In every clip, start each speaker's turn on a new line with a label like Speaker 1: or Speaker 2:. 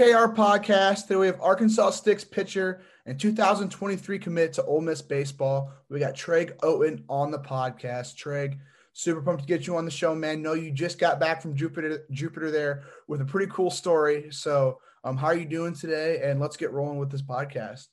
Speaker 1: JKR podcast. Today we have Arkansas Sticks pitcher and 2023 commit to Ole Miss baseball. We got Traig Oughton on the podcast. Treg, super pumped to get you on the show, man. Know you just got back from Jupiter, Jupiter there with a pretty cool story. So, um, how are you doing today? And let's get rolling with this podcast.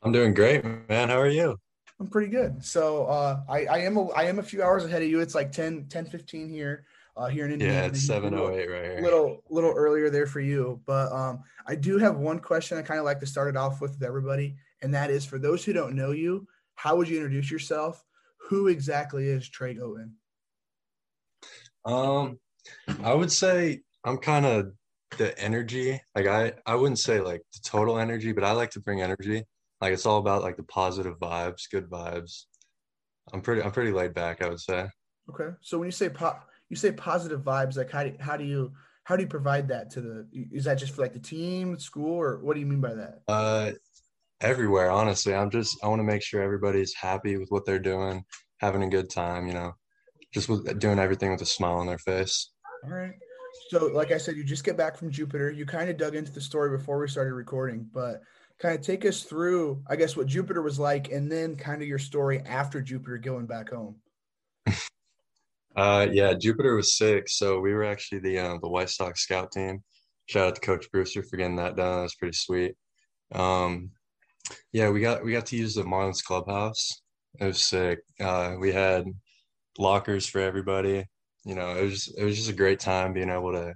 Speaker 2: I'm doing great, man. How are you?
Speaker 1: I'm pretty good. So, uh, I, I am a, I am a few hours ahead of you. It's like 10, 10 15 here uh, here in Indiana.
Speaker 2: Yeah, it's seven oh eight right here.
Speaker 1: Little little earlier there for you, but um, I do have one question I kind of like to start it off with with everybody, and that is for those who don't know you, how would you introduce yourself? Who exactly is Traig Oughton?
Speaker 2: Um, I would say I'm kind of the energy. Like I, I wouldn't say like the total energy, but I like to bring energy. Like it's all about like the positive vibes, good vibes. I'm pretty, I'm pretty laid back. I would say.
Speaker 1: Okay, so when you say pop you say positive vibes like how do, how do you how do you provide that to the is that just for like the team school or what do you mean by that?
Speaker 2: Uh everywhere honestly. I'm just i want to make sure everybody's happy with what they're doing having a good time you know just with doing everything with a smile on their face.
Speaker 1: All right. So like i said you just get back from jupiter. You kind of dug into the story before we started recording but kind of take us through i guess what jupiter was like and then kind of your story after jupiter going back home
Speaker 2: Uh, yeah, Jupiter was sick, so we were actually the uh, the White Sox scout team. Shout out to Coach Brewster for getting that done. That was pretty sweet. Um, yeah, we got we got to use the Marlins clubhouse. It was sick. Uh, we had lockers for everybody. You know, it was it was just a great time being able to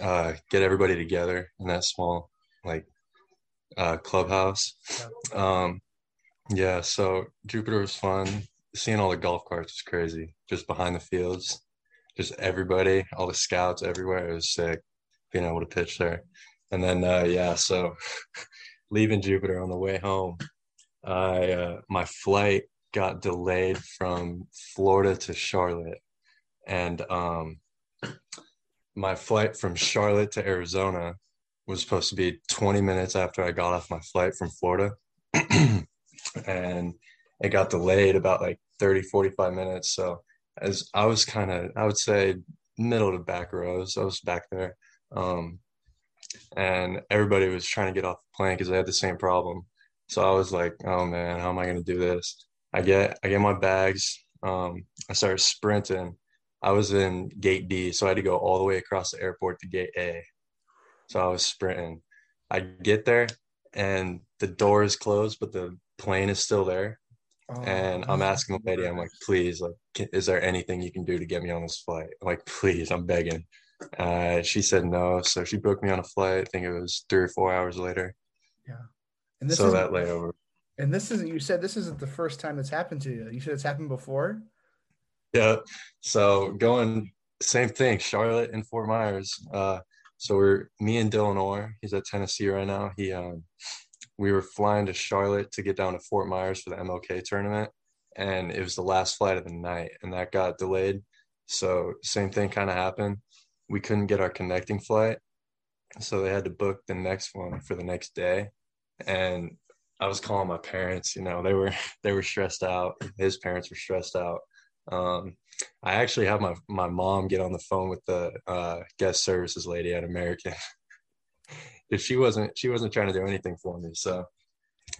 Speaker 2: uh, get everybody together in that small like uh, clubhouse. Um, yeah, so Jupiter was fun seeing all the golf carts was crazy. Just behind the fields, just everybody, all the scouts everywhere. It was sick being able to pitch there. And then uh, yeah, so leaving Jupiter on the way home, I uh, my flight got delayed from Florida to Charlotte, and um, my flight from Charlotte to Arizona was supposed to be 20 minutes after I got off my flight from Florida. and it got delayed about like 30, 45 minutes. So as I was kind of, I would say middle to back rows, I was back there. Um, and everybody was trying to get off the plane because they had the same problem. So I was like, oh man, how am I going to do this? I get, I get my bags. Um, I started sprinting. I was in gate D, so I had to go all the way across the airport to gate A. So I was sprinting. I get there and the door is closed, but the plane is still there. Oh, and I'm asking the lady, I'm like, please, like, is there anything you can do to get me on this flight? I'm like, please, I'm begging. Uh, she said no, so she booked me on a flight. I think it was three or four hours later.
Speaker 1: Yeah,
Speaker 2: and this so that layover.
Speaker 1: And this isn't. You said this isn't the first time that's happened to you. You said it's happened before.
Speaker 2: Yeah. So going same thing, Charlotte and Fort Myers. Uh, so we're me and Dylan Orr. He's at Tennessee right now. He um, we were flying to Charlotte to get down to Fort Myers for the MLK tournament, and it was the last flight of the night, and that got delayed. So same thing kind of happened. We couldn't get our connecting flight, so they had to book the next one for the next day. And I was calling my parents. You know, they were they were stressed out. His parents were stressed out. Um, I actually have my my mom get on the phone with the uh, guest services lady at American because she wasn't she wasn't trying to do anything for me. So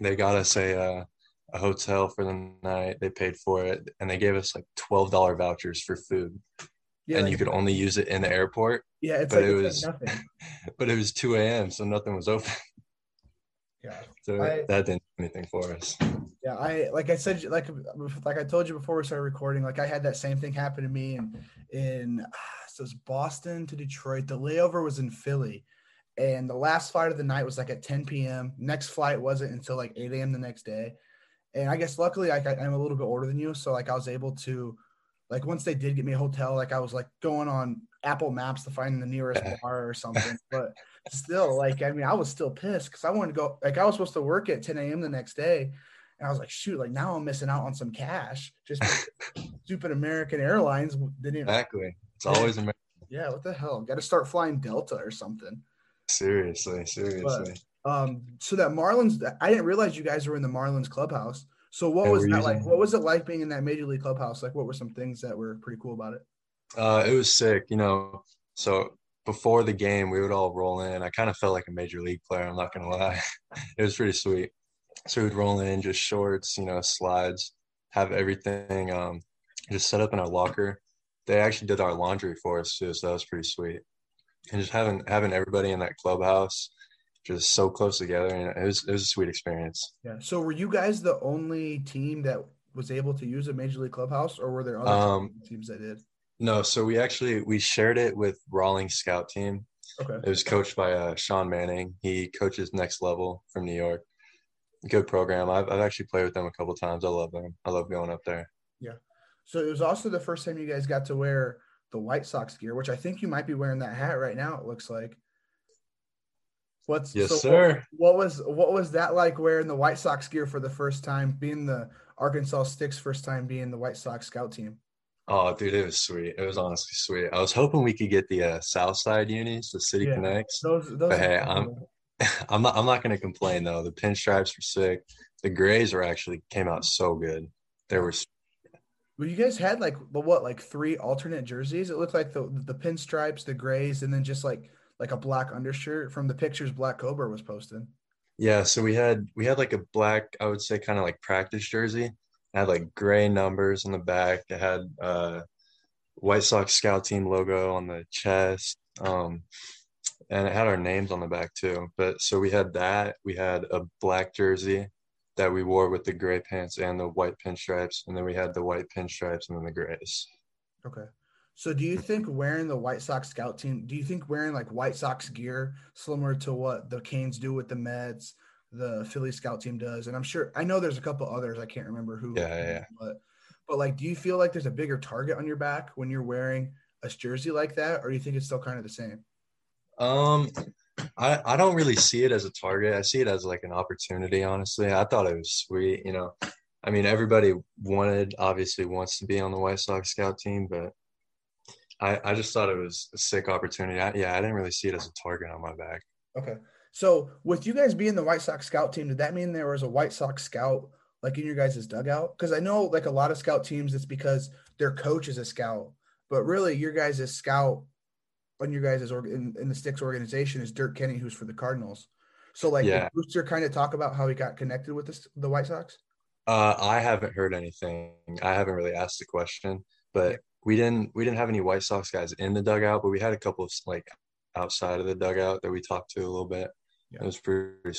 Speaker 2: they got us a uh, a hotel for the night. They paid for it, and they gave us like twelve dollar vouchers for food. Yeah, and like, you could only use it in the airport.
Speaker 1: Yeah,
Speaker 2: but
Speaker 1: like
Speaker 2: it was nothing. but it was two a.m., so nothing was open.
Speaker 1: Yeah,
Speaker 2: so I, that didn't do anything for us.
Speaker 1: Yeah, I like I said, like like I told you before we started recording, like I had that same thing happen to me in in so it was Boston to Detroit. The layover was in Philly, and the last flight of the night was like at 10 p.m. Next flight wasn't until like 8 a.m. the next day. And I guess luckily like I, I'm a little bit older than you, so like I was able to like once they did get me a hotel, like I was like going on Apple Maps to find the nearest bar or something. But still, like, I mean, I was still pissed because I wanted to go. Like, I was supposed to work at 10 a.m. the next day, and I was like, shoot, like now I'm missing out on some cash. Just stupid American Airlines didn't.
Speaker 2: Exactly. It's always American.
Speaker 1: Yeah, what the hell? Got to start flying Delta or something.
Speaker 2: Seriously, seriously.
Speaker 1: But, um, so that Marlins, I didn't realize you guys were in the Marlins clubhouse. So what was that like? What was it like being in that major league clubhouse? Like, what were some things that were pretty cool about it?
Speaker 2: Uh, it was sick, you know. So before the game, we would all roll in. I kind of felt like a major league player. I'm not gonna lie. It was pretty sweet. So we'd roll in just shorts, you know, slides, have everything um, just set up in our locker. They actually did our laundry for us too, so that was pretty sweet. And just having having everybody in that clubhouse, just so close together, and it was it was a sweet experience.
Speaker 1: Yeah. So were you guys the only team that was able to use a major league clubhouse, or were there other
Speaker 2: Um,
Speaker 1: teams that did?
Speaker 2: No, so we actually we shared it with Rawlings Scout Team.
Speaker 1: Okay.
Speaker 2: It was coached by uh, Sean Manning. He coaches Next Level from New York. Good program. I've, I've actually played with them a couple times. I love them. I love going up there.
Speaker 1: Yeah so it was also the first time you guys got to wear the White Sox gear, which I think you might be wearing that hat right now. It looks like. What's
Speaker 2: Yes,
Speaker 1: so what-
Speaker 2: sir.
Speaker 1: What, was what was that like wearing the White Sox gear for the first time, being the Arkansas Sticks first time being the White Sox scout team?
Speaker 2: Oh, dude, it was sweet. It was honestly sweet. I was hoping we could get the uh, South Side unis, the City
Speaker 1: Yeah.
Speaker 2: Connects.
Speaker 1: Those those.
Speaker 2: But hey, I'm- I'm not. I'm not going to complain though. The pinstripes were sick. The grays were actually came out so good. They were.
Speaker 1: Well, you guys had like what, like three alternate jerseys. It looked like the the pinstripes, the grays, and then just like like a black undershirt from the pictures Black Cobra was posting.
Speaker 2: Yeah, so we had we had like a black, I would say kind of like practice jersey. It had like gray numbers on the back. It had uh White Sox scout team logo on the chest. Um and it had our names on the back too. But so we had that. We had a black jersey that we wore with the gray pants and the white pinstripes, and then we had the white pinstripes and then the grays.
Speaker 1: Okay. So do you think wearing the White Sox scout team, do you think wearing like White Sox gear similar to what the Canes do with the Mets, the Philly scout team does? And I'm sure I know there's a couple others, I can't remember who.
Speaker 2: Yeah, yeah, yeah.
Speaker 1: But but like do you feel like there's a bigger target on your back when you're wearing a jersey like that or do you think it's still kind of the same?
Speaker 2: Um, I I don't really see it as a target. I see it as like an opportunity, honestly. I thought it was sweet, you know. I mean, everybody wanted, obviously wants to be on the White Sox scout team, but I I just thought it was a sick opportunity. I, yeah, I didn't really see it as a target on my back.
Speaker 1: Okay. So with you guys being the White Sox scout team, did that mean there was a White Sox scout like in your guys' dugout? Because I know like a lot of scout teams, it's because their coach is a scout, but really your guys' scout on your guys' org- in, in the Sticks organization is Dirk Kenny, who's for the Cardinals. So like,
Speaker 2: Yeah.
Speaker 1: did Brewster kind of talk about how he got connected with this, the White Sox?
Speaker 2: Uh, I haven't heard anything. I haven't really asked the question, but we didn't we didn't have any White Sox guys in the dugout, but we had a couple of like outside of the dugout that we talked to a little bit.
Speaker 1: Yeah.
Speaker 2: It was pretty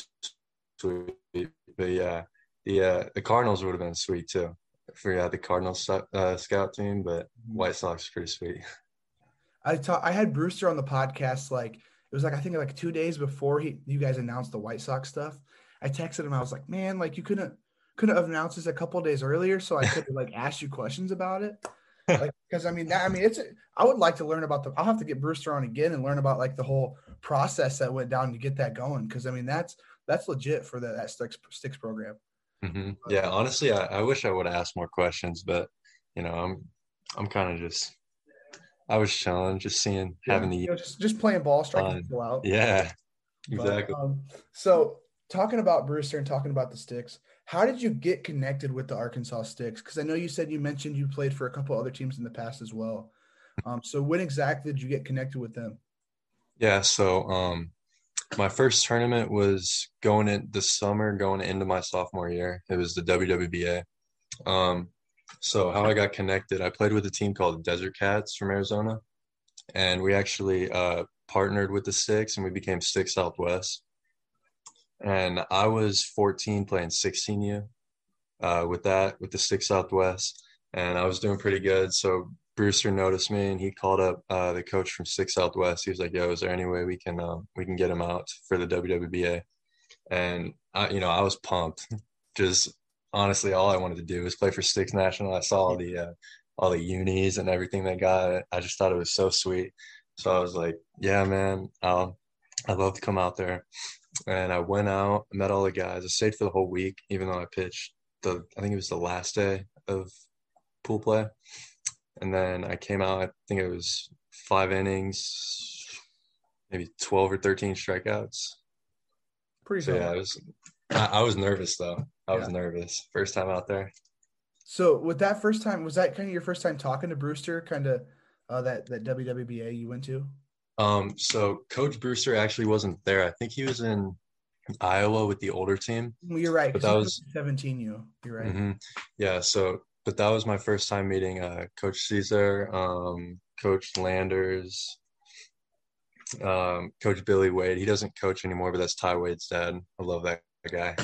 Speaker 2: sweet. But yeah, the uh, the Cardinals would have been sweet too. For yeah, the Cardinals uh, scout team, but White Sox is pretty sweet.
Speaker 1: I I had Brewster on the podcast like it was like I think like two days before he you guys announced the White Sox stuff. I texted him. I was like, man, like you couldn't couldn't have announced this a couple days earlier, so I could have like asked you questions about it. Like because I mean that I mean it's I would like to learn about the I'll have to get Brewster on again and learn about like the whole process that went down to get that going because I mean that's that's legit for the that sticks sticks program.
Speaker 2: hmm Yeah, honestly, I, I wish I would have asked more questions, but you know, I'm I'm kind of just I was chilling, just seeing having
Speaker 1: You
Speaker 2: the
Speaker 1: know, just just playing ball, striking people out.
Speaker 2: yeah,
Speaker 1: But,
Speaker 2: exactly.
Speaker 1: um, so talking about Brewster and talking about the sticks, how did you get connected with the Arkansas Sticks? Because I know you said you mentioned you played for a couple other teams in the past as well. Um, so when exactly did you get connected with them?
Speaker 2: Yeah, so um my first tournament was going in the summer, going into my sophomore year. It was the WWBA. Um so how I got connected, I played with a team called Desert Cats from Arizona, and we actually uh partnered with the Sticks and we became Sticks Southwest. And I was 14 playing 16U uh with that with the Sticks Southwest and I was doing pretty good. So Brewster noticed me and he called up uh, the coach from Sticks Southwest. He was like, "Yo, is there any way we can um, we can get him out for the WWBA?" And I, you know, I was pumped. Just honestly, all I wanted to do was play for Sticks National. I saw all the uh, all the unis and everything they got. I just thought it was so sweet. So I was like, "Yeah, man, I'll I love to come out there. And I went out, met all the guys. I stayed for the whole week, even though I pitched the I think it was the last day of pool play. And then I came out, I think it was five innings, maybe 12 or 13 strikeouts.
Speaker 1: Pretty
Speaker 2: So yeah, I was I, I was nervous though. I was
Speaker 1: Yeah.
Speaker 2: nervous. First time out there.
Speaker 1: So with that first time, was that kind of your first time talking to Brewster? Kind of uh, that that WWBA you went to?
Speaker 2: Um, so Coach Brewster actually wasn't there. I think he was in Iowa with the older team.
Speaker 1: Well, you're right.
Speaker 2: But that was-
Speaker 1: 17. You, you're right.
Speaker 2: hmm Yeah, so but that was my first time meeting uh, Coach Caesar, um, Coach Landers, um, Coach Billy Wade. He doesn't coach anymore, but that's Ty Wade's dad. I love that guy.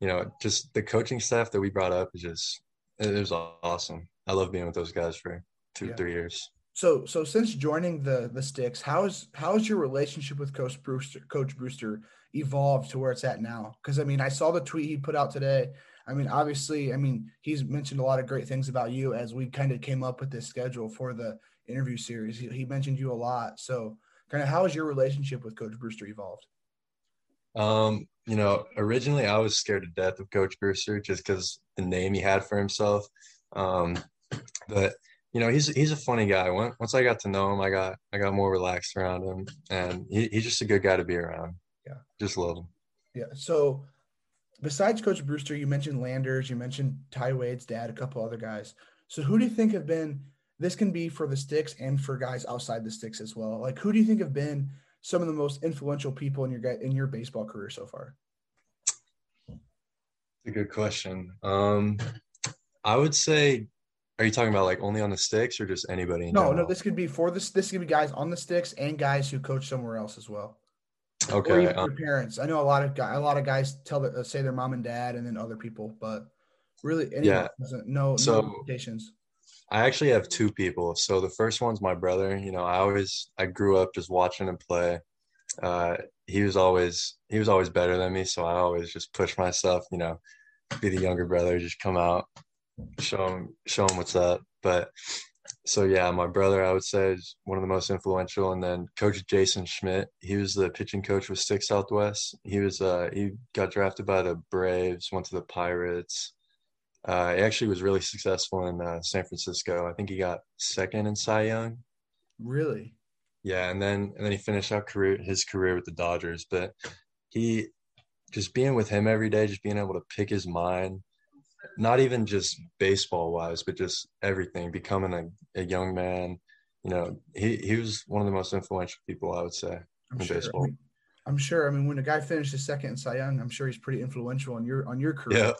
Speaker 2: You know, just the coaching staff that we brought up is just it was awesome. I love being with those guys for two,
Speaker 1: Yeah.
Speaker 2: three years.
Speaker 1: So so since joining the the Sticks, how's how's your relationship with Coach Brewster Coach Brewster evolved to where it's at now? Because I mean, I saw the tweet he put out today. I mean, obviously, I mean, he's mentioned a lot of great things about you as we kind of came up with this schedule for the interview series. He, he mentioned you a lot. So, kind of, how has your relationship with Coach Brewster evolved?
Speaker 2: Um, you know, originally I was scared to death of Coach Brewster just because the name he had for himself. Um, but you know, he's he's a funny guy. Once once I got to know him, I got I got more relaxed around him, and he, he's just a good guy to be around.
Speaker 1: Yeah.
Speaker 2: just love him.
Speaker 1: Yeah. So, besides Coach Brewster, you mentioned Landers, you mentioned Ty Wade's dad, a couple other guys. So, who do you think have been? This can be for the sticks and for guys outside the sticks as well. Like, who do you think have been some of the most influential people in your guy in your baseball career so far?
Speaker 2: It's a good question. Um, I would say, are you talking about like only on the sticks or just anybody? In
Speaker 1: No, no, this could be for this. This could be guys on the sticks and guys who coach somewhere else as well. Or
Speaker 2: Okay.
Speaker 1: even
Speaker 2: um,
Speaker 1: your parents. I know a lot of guy, a lot of guys tell their, say their mom and dad, and then other people, but really, anyone
Speaker 2: Yeah.
Speaker 1: doesn't no
Speaker 2: So-
Speaker 1: no limitations.
Speaker 2: I actually have two people. So the first one's my brother. You know, I always I grew up just watching him play. Uh, he was always he was always better than me, so I always just push myself. You know, be the younger brother, just come out, show him show him what's up. But so yeah, my brother I would say is one of the most influential. And then Coach Jason Schmidt, he was the pitching coach with Stick Southwest. He was uh he got drafted by the Braves, went to the Pirates. Uh, he actually was really successful in uh, San Francisco. I think he got second in Cy Young.
Speaker 1: Really,
Speaker 2: Yeah, and then and then he finished out career his career with the Dodgers. But he just being with him every day, just being able to pick his mind, not even just baseball wise, but just everything, becoming a, a young man. You know, he, he was one of the most influential people I would say.
Speaker 1: I'm
Speaker 2: in
Speaker 1: sure.
Speaker 2: Baseball.
Speaker 1: I'm sure. I mean, when a guy finishes second in Cy Young, I'm sure he's pretty influential on your on your career.
Speaker 2: Yeah.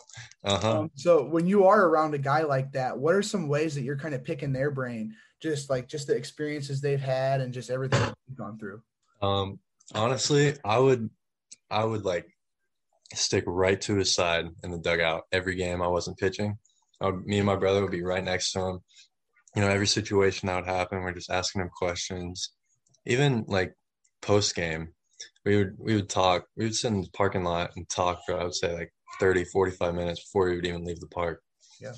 Speaker 2: Uh huh.
Speaker 1: Um, so when you are around a guy like that, what are some ways that you're kind of picking their brain? Just like just the experiences they've had and just everything that you've gone through.
Speaker 2: Um, honestly, I would, I would like stick right to his side in the dugout every game I wasn't pitching. I would, me and my brother would be right next to him. You know, every situation that would happen, we're just asking him questions. Even like post game, we would we would talk. We would sit in the parking lot and talk for I would say like 30, 45 minutes before we would even leave the park.
Speaker 1: Yeah.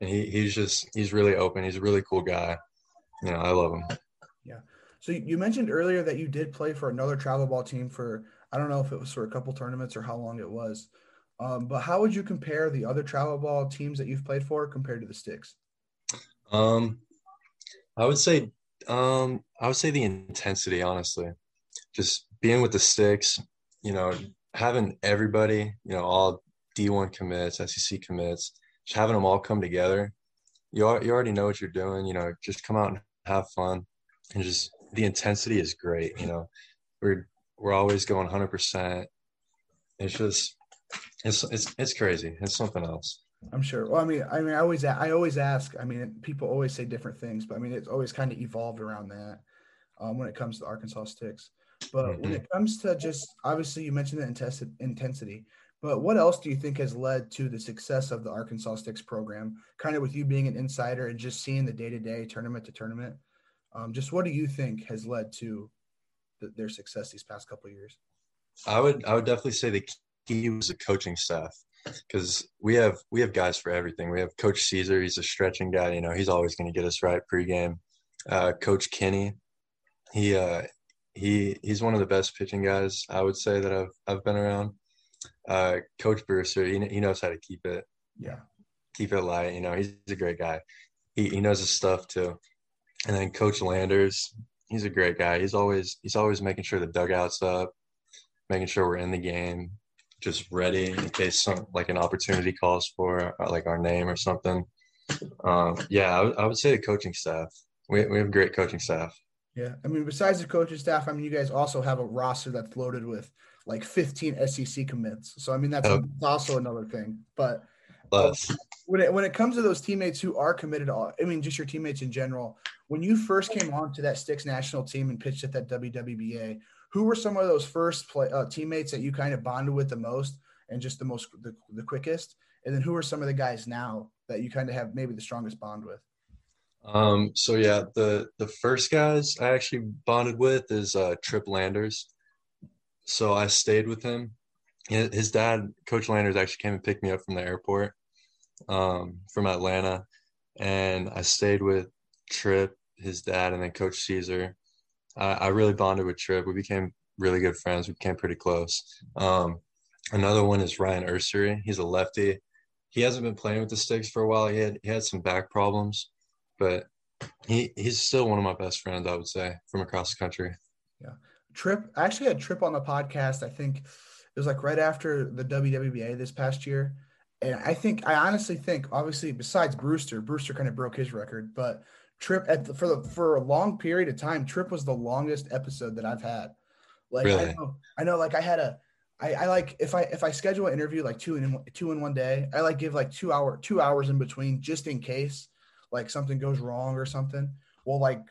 Speaker 2: And he, he's just he's really open. He's a really cool guy. You know, I love him. Yeah.
Speaker 1: So you you mentioned earlier that you did play for another travel ball team for I don't know if it was for a couple tournaments or how long it was. Um, but how would you compare the other travel ball teams that you've played for compared to the sticks?
Speaker 2: Um, I would say, um, I would say the intensity, honestly, just being with the sticks, you know, having everybody, you know, all D1 commits, SEC commits, just having them all come together. You, al- you already know what you're doing, you know, just come out and have fun and just the intensity is great. You know, we're, we're always going 100%. It's just, it's, it's, it's crazy. It's something else.
Speaker 1: I'm sure. Well, I mean, I mean, I always, I always ask. I mean, people always say different things, but I mean, it's always kind of evolved around that um, when it comes to Arkansas sticks. But when
Speaker 2: Mhm.
Speaker 1: it comes to just obviously, you mentioned the intensity. But what else do you think has led to the success of the Arkansas sticks program? Kind of with you being an insider and just seeing the day to day, tournament to tournament. Um, just what do you think has led to the, their success these past couple of years?
Speaker 2: I would I would definitely say the key was the coaching staff because we have we have guys for everything. We have Coach Caesar, he's a stretching guy. You know, he's always going to get us right pregame. Uh, Coach Kenny, he uh, he he's one of the best pitching guys I would say that I've I've been around. Uh, Coach Brewster, he he knows how to keep it
Speaker 1: Yeah.
Speaker 2: keep it light. You know, he's a great guy. He he knows his stuff too. And then Coach Landers, he's a great guy. He's always he's always making sure the dugout's up, making sure we're in the game, just ready in case some like an opportunity calls for uh, like our name or something. Um, yeah, I would- say the coaching staff. We we have great coaching staff.
Speaker 1: Yeah. I mean, besides the coaching staff, I mean, you guys also have a roster that's loaded with like 15 SEC commits. So, I mean, that's
Speaker 2: Oh.
Speaker 1: also another thing. But when it, when it comes to those teammates who are committed, to, I mean, just your teammates in general, when you first came on to that Sticks national team and pitched at that WWBA, who were some of those first play, uh, teammates that you kind of bonded with the most and just the most, the, the quickest? And then who are some of the guys now that you kind of have maybe the strongest bond with?
Speaker 2: Um, so yeah, the the first guys I actually bonded with is uh, Trip Landers. So I stayed with him. His dad, Coach Landers, actually came and picked me up from the airport um, from Atlanta, and I stayed with Trip, his dad, and then Coach Caesar. I, I really bonded with Trip. We became really good friends. We became pretty close. Um, another one is Ryan Ursery. He's a lefty. He hasn't been playing with the sticks for a while. He had he had some back problems but he he's still one of my best friends, I would say, from across the country. Yeah.
Speaker 1: Trip, I actually had Trip on the podcast. I think it was like right after the WWBA this past year. And I think, I honestly think, obviously, besides Brewster, Brewster kind of broke his record, but Trip at the, for the for a long period of time, Trip was the longest episode that I've had. Like I know, I know, like I had a, I, I like if I if I schedule an interview like two in two in one day, I like give like two hour two hours in between just in case like something goes wrong or something. Well, like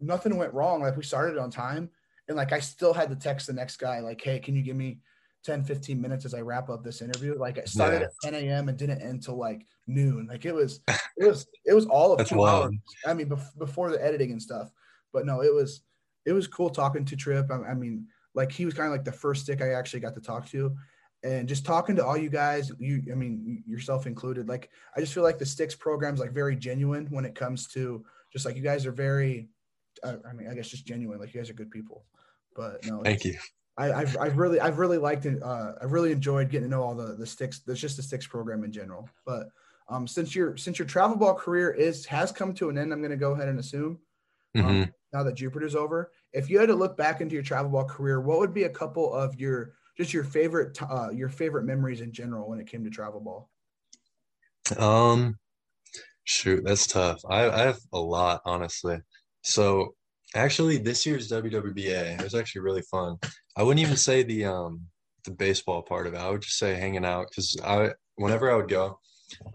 Speaker 1: nothing went wrong. Like we started on time and like I still had to text the next guy, like, hey, can you give me 10, 15 minutes as I wrap up this interview? Like I started
Speaker 2: Yeah.
Speaker 1: at 10 a.m. and didn't end till like noon. Like it was, it was, it was all of
Speaker 2: That's
Speaker 1: two
Speaker 2: wild.
Speaker 1: hours. I mean, bef- before the editing and stuff. But no, it was, it was cool talking to Trip. I, I mean, like he was kind of like the first stick I actually got to talk to. And just talking to all you guys, you, I mean, yourself included. Like, I just feel like the Sticks program's like very genuine when it comes to just like you guys are very, I mean, I guess just genuine. Like you guys are good people. But no,
Speaker 2: Thank you.
Speaker 1: I, I've, I've really, I've really liked it. Uh, I've really enjoyed getting to know all the the sticks. There's just the sticks program in general. But um, since your since your travel ball career is has come to an end, I'm going to go ahead and assume um, now that Jupiter's over. If you had to look back into your travel ball career, what would be a couple of your just your favorite uh, your favorite memories in general when it came to travel ball?
Speaker 2: Um, shoot, that's tough. I, I have a lot, honestly. So actually, this year's WWBA it was actually really fun. I wouldn't even say the um the baseball part of it. I would just say hanging out because I whenever I would go,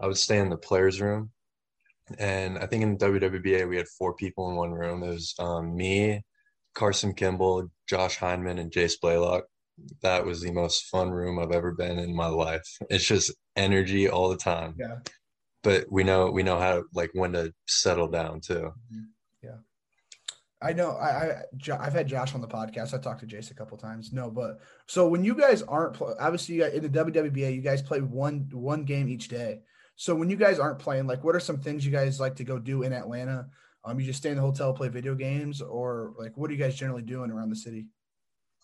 Speaker 2: I would stay in the players' room. And I think in the WWBA we had four people in one room. It was um, me, Carson Kimball, Josh Heineman, and Jace Blaylock. That was the most fun room I've ever been in my life. It's just energy all the time
Speaker 1: Yeah,
Speaker 2: but we know we know how like when to settle down too. Yeah.
Speaker 1: I know. I, I I've had Josh on the podcast. I talked to Jace a couple times. No, but so when you guys aren't obviously you guys, in the WWBA, you guys play one one game each day. So when you guys aren't playing, like, what are some things you guys like to go do in Atlanta? Um, you just stay in the hotel, play video games, or like, what are you guys generally doing around the city?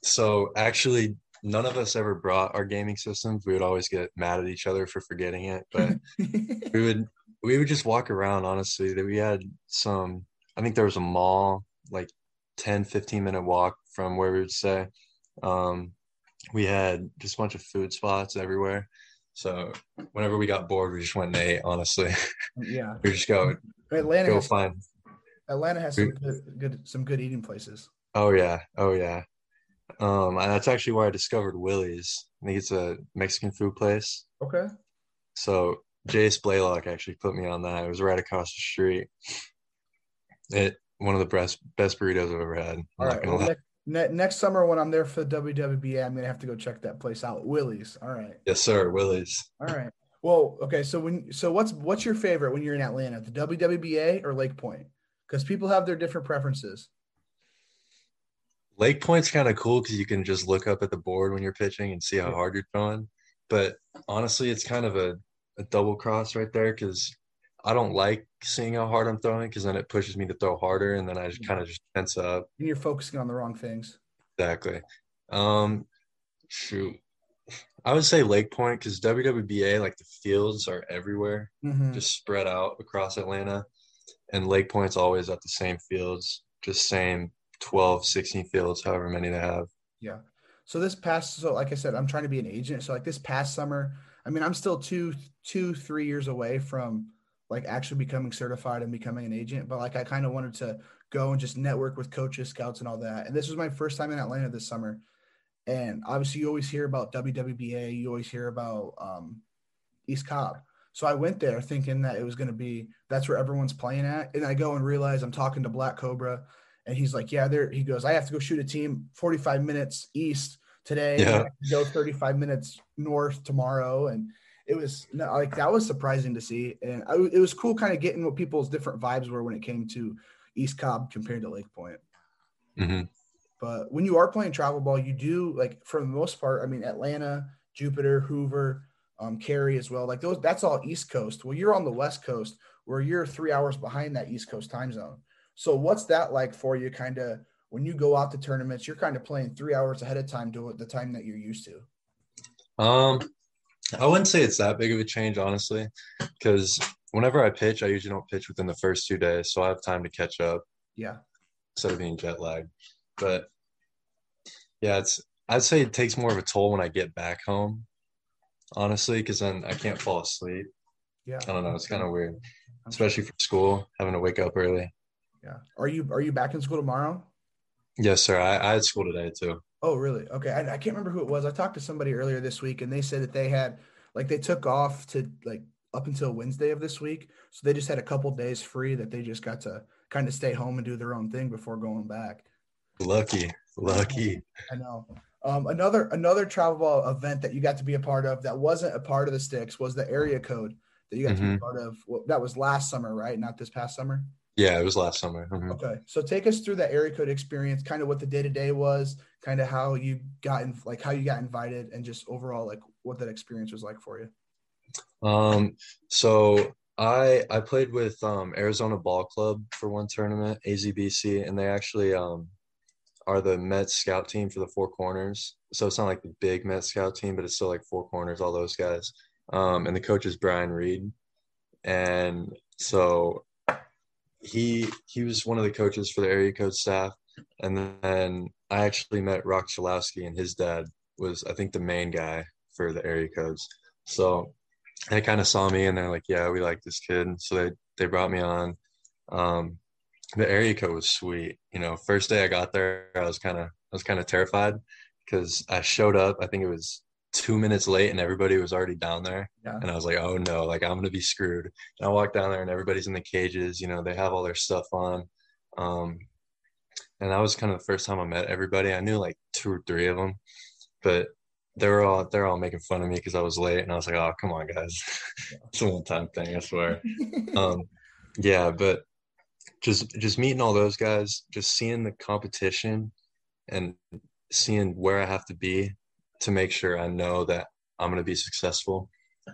Speaker 2: So actually, none of us ever brought our gaming systems. We would always get mad at each other for forgetting it, but we would we would just walk around. Honestly, that we had some. I think there was a mall like 10, 15 minute walk from where we would stay. Um, we had just a bunch of food spots everywhere. So whenever we got bored, we just went and ate. Honestly,
Speaker 1: yeah,
Speaker 2: we just go
Speaker 1: Atlanta
Speaker 2: go
Speaker 1: has,
Speaker 2: find
Speaker 1: Atlanta has some good, good some good eating places.
Speaker 2: Oh yeah, oh yeah. Um, and that's actually where I discovered Willie's. I think it's a Mexican food place.
Speaker 1: Okay,
Speaker 2: So Jace Blaylock actually put me on that. It was right across the street. It one of the best best burritos I've ever had. I'm
Speaker 1: all right. Well,
Speaker 2: lie.
Speaker 1: ne- ne- next summer when I'm there for the WWBA, I'm gonna have to go check that place out. Willie's. All right.
Speaker 2: Yes, sir. Willie's.
Speaker 1: All right. Well, okay. So when so what's what's your favorite when you're in Atlanta, the WWBA or Lake Point? Because people have their different preferences.
Speaker 2: Lake Point's kind of cool because you can just look up at the board when you're pitching and see how hard you're throwing. But honestly, it's kind of a, a double cross right there because I don't like seeing how hard I'm throwing because then it pushes me to throw harder, and then I just kind of just tense up.
Speaker 1: And you're focusing on the wrong things.
Speaker 2: Exactly. Um, shoot, I would say Lake Point because WWBA like the fields are everywhere,
Speaker 1: Mhm.
Speaker 2: just spread out across Atlanta, and Lake Point's always at the same fields, just same 12, 16 fields, however many they have.
Speaker 1: Yeah. So this past, so like I said, I'm trying to be an agent. So like this past summer, I mean, I'm still two, two, three years away from like actually becoming certified and becoming an agent. But like I kind of wanted to go and just network with coaches, scouts, and all that. And this was my first time in Atlanta this summer. And obviously, you always hear about WWBA, you always hear about um, East Cobb. So I went there thinking that it was going to be that's where everyone's playing at, and I go and realize I'm talking to Black Cobra, and he's like, "Yeah, there." He goes, "I have to go shoot a team 45 minutes east today,
Speaker 2: Yeah.
Speaker 1: to go 35 minutes north tomorrow," and it was no, like that was surprising to see, and I, it was cool, kind of getting what people's different vibes were when it came to East Cobb compared to Lake Point.
Speaker 2: hmm
Speaker 1: But when you are playing travel ball, you do like for the most part. I mean, Atlanta, Jupiter, Hoover, um, Cary as well. Like those, that's all East Coast. Well, you're on the West Coast, where you're three hours behind that East Coast time zone. So, what's that like for you? Kind of when you go out to tournaments, you're kind of playing three hours ahead of time to the time that you're used to.
Speaker 2: Um, I wouldn't say it's that big of a change, honestly, because whenever I pitch, I usually don't pitch within the first two days, so I have time to catch up
Speaker 1: Yeah,
Speaker 2: instead of being jet lagged. But yeah, it's I'd say it takes more of a toll when I get back home, honestly, because then I can't fall asleep.
Speaker 1: yeah.
Speaker 2: I don't know, it's kind of weird, especially for school, having to wake up early.
Speaker 1: Yeah. Are you are you back in school tomorrow?
Speaker 2: Yes, sir. I, I had school today too.
Speaker 1: Oh, really? Okay. I, I can't remember who it was. I talked to somebody earlier this week and they said that they had, like, they took off to like up until Wednesday of this week. So they just had a couple days free that they just got to kind of stay home and do their own thing before going back.
Speaker 2: Lucky, lucky.
Speaker 1: I know. Um, another another travel ball event that you got to be a part of that wasn't a part of the sticks was the area code that you got to be a
Speaker 2: Mhm.
Speaker 1: part of. Well, that was last summer, right? Not this past summer.
Speaker 2: Yeah, it was last summer. Mhm.
Speaker 1: Okay, so take us through that area code experience, kind of what the day to day was, kind of how you got in, like how you got invited, and just overall like what that experience was like for you.
Speaker 2: Um, so I I played with um Arizona Ball Club for one tournament, AZBC, and they actually um are the Mets scout team for the Four Corners. So it's not like the big Mets scout team, but it's still like Four Corners, all those guys. Um, and the coach is Brian Reed, and so he he was one of the coaches for the area code staff. And then I actually met Rock Chalowski, and his dad was I think the main guy for the area codes. So they kind of saw me and they're like, "Yeah, we like this kid." So they they brought me on. Um, the area code was sweet. You know, first day I got there, I was kind of I was kind of terrified because I showed up. I think it was two minutes late and everybody was already down there,
Speaker 1: Yeah.
Speaker 2: and I was like, "Oh no, like I'm gonna be screwed." And I walked down there and everybody's in the cages. You know, they have all their stuff on. Um, and that was kind of the first time I met everybody. I knew like two or three of them, but they were all they're all making fun of me because I was late, and I was like, "Oh, come on, guys, it's a one time thing, I swear." um, yeah, but just just meeting all those guys, just seeing the competition, and seeing where I have to be to make sure I know that I'm going to be successful.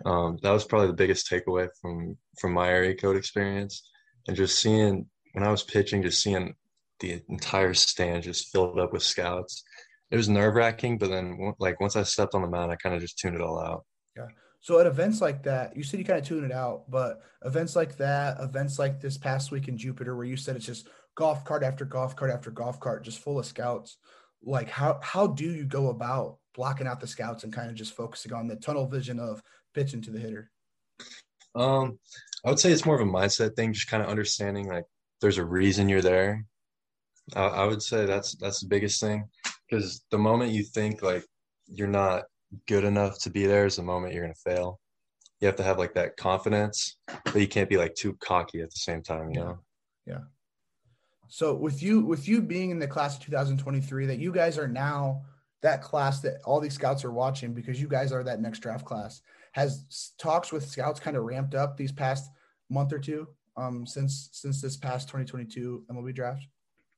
Speaker 2: Um, that was probably the biggest takeaway from from my area code experience, and just seeing when I was pitching, just seeing the entire stand just filled up with scouts. It was nerve wracking, but then like once I stepped on the mound, I kind of just tuned it all out. Yeah.
Speaker 1: So at events like that, you said you kind of tune it out, but events like that, events like this past week in Jupiter, where you said it's just golf cart after golf cart after golf cart, just full of scouts. Like how how do you go about blocking out the scouts and kind of just focusing on the tunnel vision of pitching to the hitter?
Speaker 2: Um, I would say it's more of a mindset thing, just kind of understanding like there's a reason you're there. I, I would say that's that's the biggest thing because the moment you think like you're not good enough to be there is the moment you're gonna fail. You have to have like that confidence, but you can't be like too cocky at the same time, you know.
Speaker 1: So with you with you being in the class of 2023, that you guys are now that class that all these scouts are watching because you guys are that next draft class. Has talks with scouts kind of ramped up these past month or two um, since since this past 2022 MLB draft?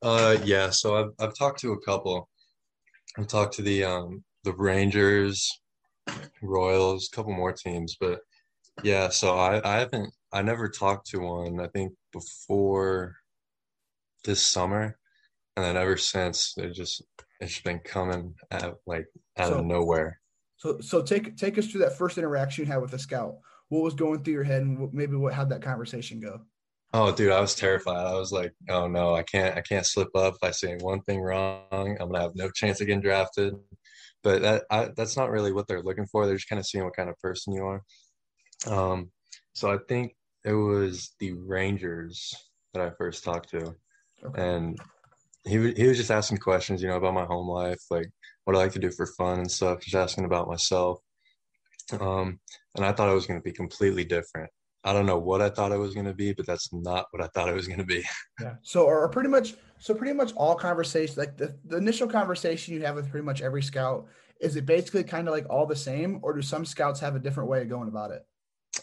Speaker 2: Uh, yeah. So I've I've talked to a couple. I've talked to the um the Rangers, Royals, a couple more teams, but yeah. So I I haven't I never talked to one. I think before this summer, and then ever since, it just it's just been coming at like out
Speaker 1: So
Speaker 2: of nowhere.
Speaker 1: so so take take us through that first interaction you had with the scout. What was going through your head, and what, maybe what how'd that conversation go?
Speaker 2: Oh, dude, I was terrified. I was like, oh no, I can't, I can't slip up. If I say one thing wrong, I'm gonna have no chance of getting drafted. But that, I, that's not really what they're looking for. They're just kind of seeing what kind of person you are. Um, so I think it was the Rangers that I first talked to,
Speaker 1: Okay.
Speaker 2: and he he was just asking questions, you know, about my home life, like what I like to do for fun and stuff. Just asking about myself. Um, and I thought it was going to be completely different. I don't know what I thought it was going to be, but that's not what I thought it was going to be.
Speaker 1: Yeah. So are pretty much so pretty much all conversations like the, the initial conversation you have with pretty much every scout is it basically kind of like all the same or do some scouts have a different way of going about it?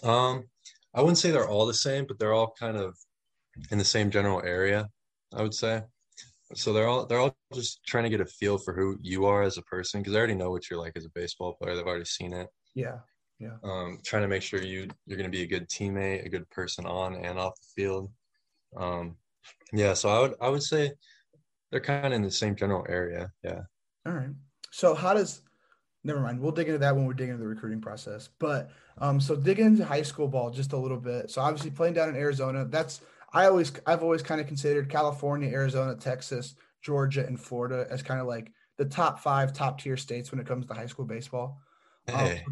Speaker 2: Um, I wouldn't say they're all the same, but they're all kind of in the same general area, I would say. So they're all they're all just trying to get a feel for who you are as a person because they already know what you're like as a baseball player. They've already seen it.
Speaker 1: Yeah. Yeah.
Speaker 2: Um, trying to make sure you you're going to be a good teammate, a good person on and off the field. Um, yeah, so I would I would say they're kind of in the same general area. Yeah.
Speaker 1: All right. So how does never mind. We'll dig into that when we're digging into the recruiting process. But um, so dig into high school ball just a little bit. So obviously playing down in Arizona, that's I always I've always kind of considered California, Arizona, Texas, Georgia, and Florida as kind of like the top five top tier states when it comes to high school baseball.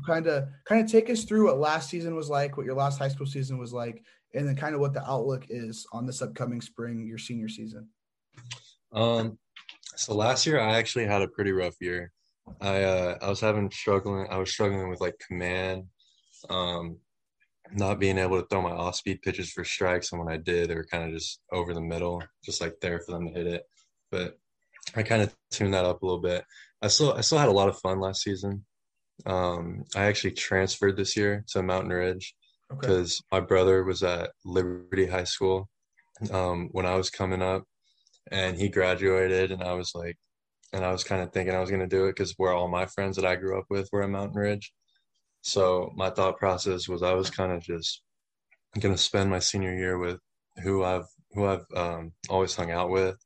Speaker 1: Kind of kind of take us through what last season was like, what your last high school season was like, and then kind of what the outlook is on this upcoming spring, your senior season.
Speaker 2: Um, so last year I actually had a pretty rough year. I uh I was having struggling I was struggling with like command, um, not being able to throw my off speed pitches for strikes, and when I did, they were kind of just over the middle, just like there for them to hit it. But I kind of tuned that up a little bit. I still I still had a lot of fun last season. Um, I actually transferred this year to Mountain Ridge
Speaker 1: Okay.
Speaker 2: because my brother was at Liberty High School um, when I was coming up, and he graduated, and I was like, and I was kind of thinking I was going to do it because where all my friends that I grew up with were at Mountain Ridge. So my thought process was I was kind of just going to spend my senior year with who I've who I've um, always hung out with,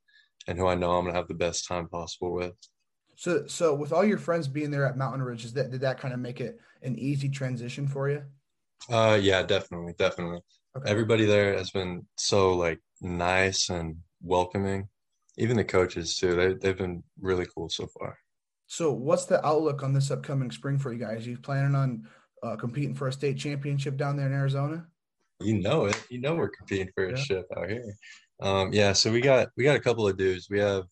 Speaker 2: and who I know I'm going to have the best time possible with.
Speaker 1: So, so with all your friends being there at Mountain Ridge, is that did that kind of make it an easy transition for you?
Speaker 2: Uh, yeah, definitely, definitely.
Speaker 1: Okay.
Speaker 2: Everybody there has been so like nice and welcoming. Even the coaches too. They they've been really cool so far.
Speaker 1: So, what's the outlook on this upcoming spring for you guys? you planning on uh, competing for a state championship down there in Arizona?
Speaker 2: You know it. You know we're competing for a
Speaker 1: Yeah.
Speaker 2: ship out here. Um, yeah. So we got we got a couple of dudes. We have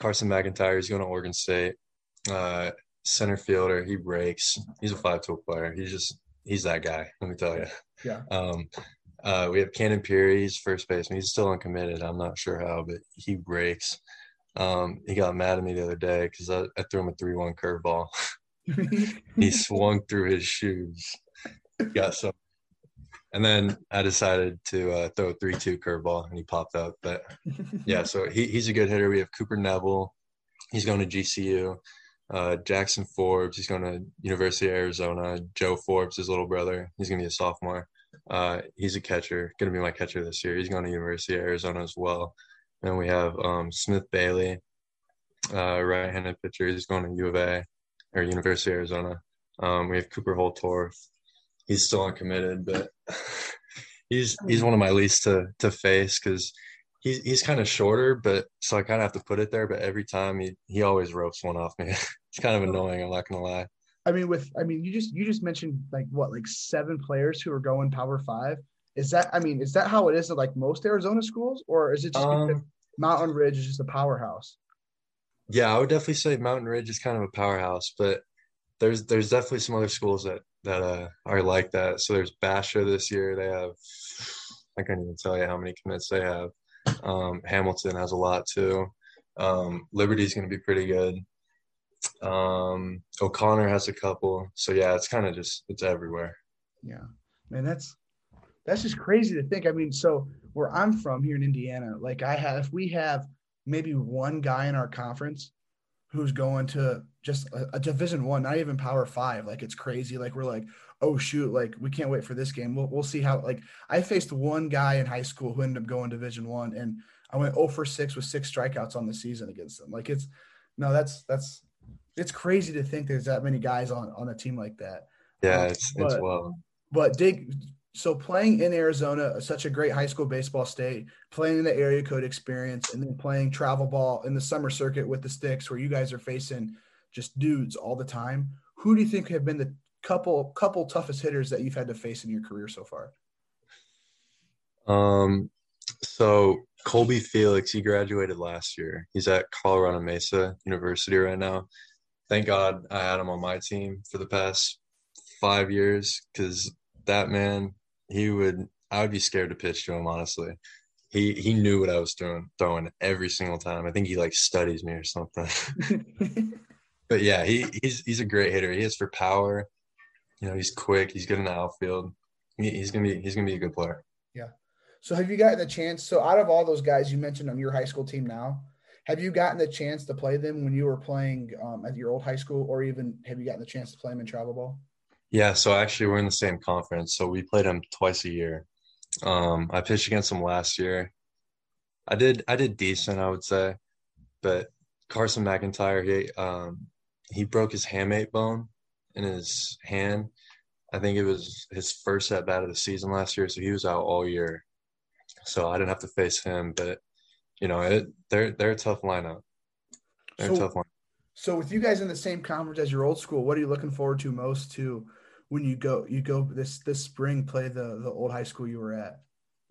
Speaker 2: Carson McIntyre. He's going to Oregon State. Uh, center fielder. He breaks. He's a five tool player. He's just he's that guy. Let me tell you.
Speaker 1: Yeah.
Speaker 2: Um, uh, we have Cannon Peary. He's first baseman. He's still uncommitted. I'm not sure how, but he breaks. Um, he got mad at me the other day because I, I threw him a three-one curveball. he swung through his shoes. Got so, and then I decided to uh, throw a three-two curveball, and he popped up. But yeah, so he, he's a good hitter. We have Cooper Neville. He's going to GCU. Uh, Jackson Forbes. He's going to University of Arizona. Joe Forbes, his little brother. He's going to be a sophomore. Uh, he's a catcher. Going to be my catcher this year. He's going to University of Arizona as well. And we have um, Smith Bailey, uh, right-handed pitcher. He's going to U of A or University of Arizona. Um, we have Cooper Holtorf. He's still uncommitted, but he's he's one of my least to to face because he's he's kind of shorter, but so I kind of have to put it there. But every time he he always ropes one off me. it's kind of annoying. I'm not gonna lie.
Speaker 1: I mean, with I mean, you just you just mentioned like what like seven players who are going Power Five. Is that I mean, is that how it is at like most Arizona schools, or is it just
Speaker 2: Um,
Speaker 1: Mountain Ridge is just a powerhouse?
Speaker 2: yeah, I would definitely say Mountain Ridge is kind of a powerhouse, but there's there's definitely some other schools that that uh, are like that. So there's Basha this year. They have I can't even tell you how many commits they have. Um, Hamilton has a lot too. Um, Liberty's going to be pretty good. Um, O'Connor has a couple. So yeah, it's kind of just it's everywhere.
Speaker 1: Yeah, man, that's that's just crazy to think. I mean, so where I'm from here in Indiana, like I have, if we have maybe one guy in our conference who's going to just a, a Division One, not even Power Five. Like it's crazy. Like we're like, oh shoot, like we can't wait for this game. We'll we'll see how. Like I faced one guy in high school who ended up going Division One, and I went 0 for six with six strikeouts on the season against them. Like it's no, that's that's it's crazy to think there's that many guys on on a team like that.
Speaker 2: Yeah, um, it's but, it's well.
Speaker 1: But dig so playing in Arizona, such a great high school baseball state, playing in the area code experience, and then playing travel ball in the summer circuit with the Sticks, where you guys are facing just dudes all the time. Who do you think have been the couple couple toughest hitters that you've had to face in your career so far?
Speaker 2: Um, so Colby Felix, he graduated last year. He's at Colorado Mesa University right now. Thank God I had him on my team for the past five years because that man, he would I would be scared to pitch to him honestly. He he knew what I was doing, throwing every single time. I think he like studies me or something. but yeah, he he's he's a great hitter. He is for power. You know, he's quick. He's good in the outfield. He, he's gonna be he's gonna be a good player.
Speaker 1: Yeah. So have you gotten the chance? So out of all those guys you mentioned on your high school team now, have you gotten the chance to play them when you were playing um, at your old high school, or even have you gotten the chance to play them in travel ball?
Speaker 2: Yeah, so actually we're in the same conference, so we played them twice a year. Um, I pitched against them last year. I did I did decent, I would say, but Carson McIntyre he um, he broke his hamate bone in his hand. I think it was his first at bat of the season last year, so he was out all year. So I didn't have to face him, but you know, it, they're they're a tough lineup. They're
Speaker 1: so, a tough one. So with you guys in the same conference as your old school, what are you looking forward to most to when you go you go this this spring play the the old high school you were at?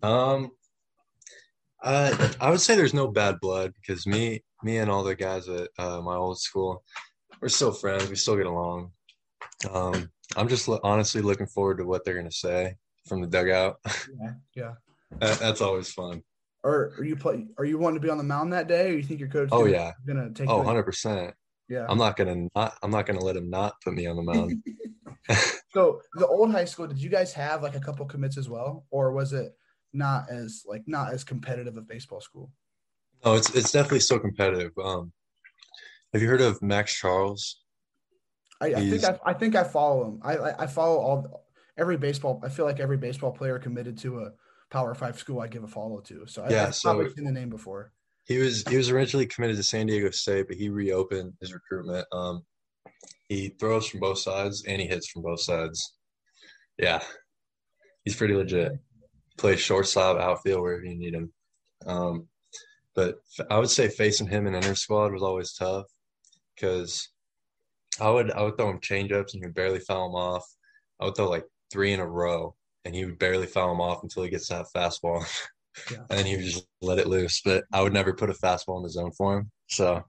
Speaker 2: Um, uh, I would say there's no bad blood because me me and all the guys at uh, my old school, we're still friends. We still get along. Um, I'm just lo- honestly looking forward to what they're gonna say from the dugout.
Speaker 1: Yeah, yeah.
Speaker 2: that, that's always fun.
Speaker 1: Or are you play? Are you wanting to be on the mound that day, or you think your coach?
Speaker 2: Oh yeah,
Speaker 1: gonna take.
Speaker 2: Oh, 100 percent.
Speaker 1: Yeah.
Speaker 2: I'm not gonna not. I'm not gonna let him not put me on the mound.
Speaker 1: so the old high school, did you guys have like a couple commits as well, or was it not as like not as competitive of baseball school?
Speaker 2: No, it's it's definitely still competitive. Um, have you heard of Max Charles?
Speaker 1: I, I think I, I, think I follow him. I, I follow all every baseball. I feel like every baseball player committed to a Power Five school, I give a follow to. So I,
Speaker 2: yeah,
Speaker 1: I've
Speaker 2: so
Speaker 1: probably seen the name before.
Speaker 2: He was he was originally committed to San Diego State, but he reopened his recruitment. Um, he throws from both sides and he hits from both sides. Yeah, he's pretty legit. Plays shortstop, outfield, wherever you need him. Um, but I would say facing him in inner squad was always tough because I would I would throw him changeups and he would barely foul him off. I would throw like three in a row and he would barely foul him off until he gets that fastball. Yeah. and he would just let it loose. But I would never put a fastball in the zone for him. So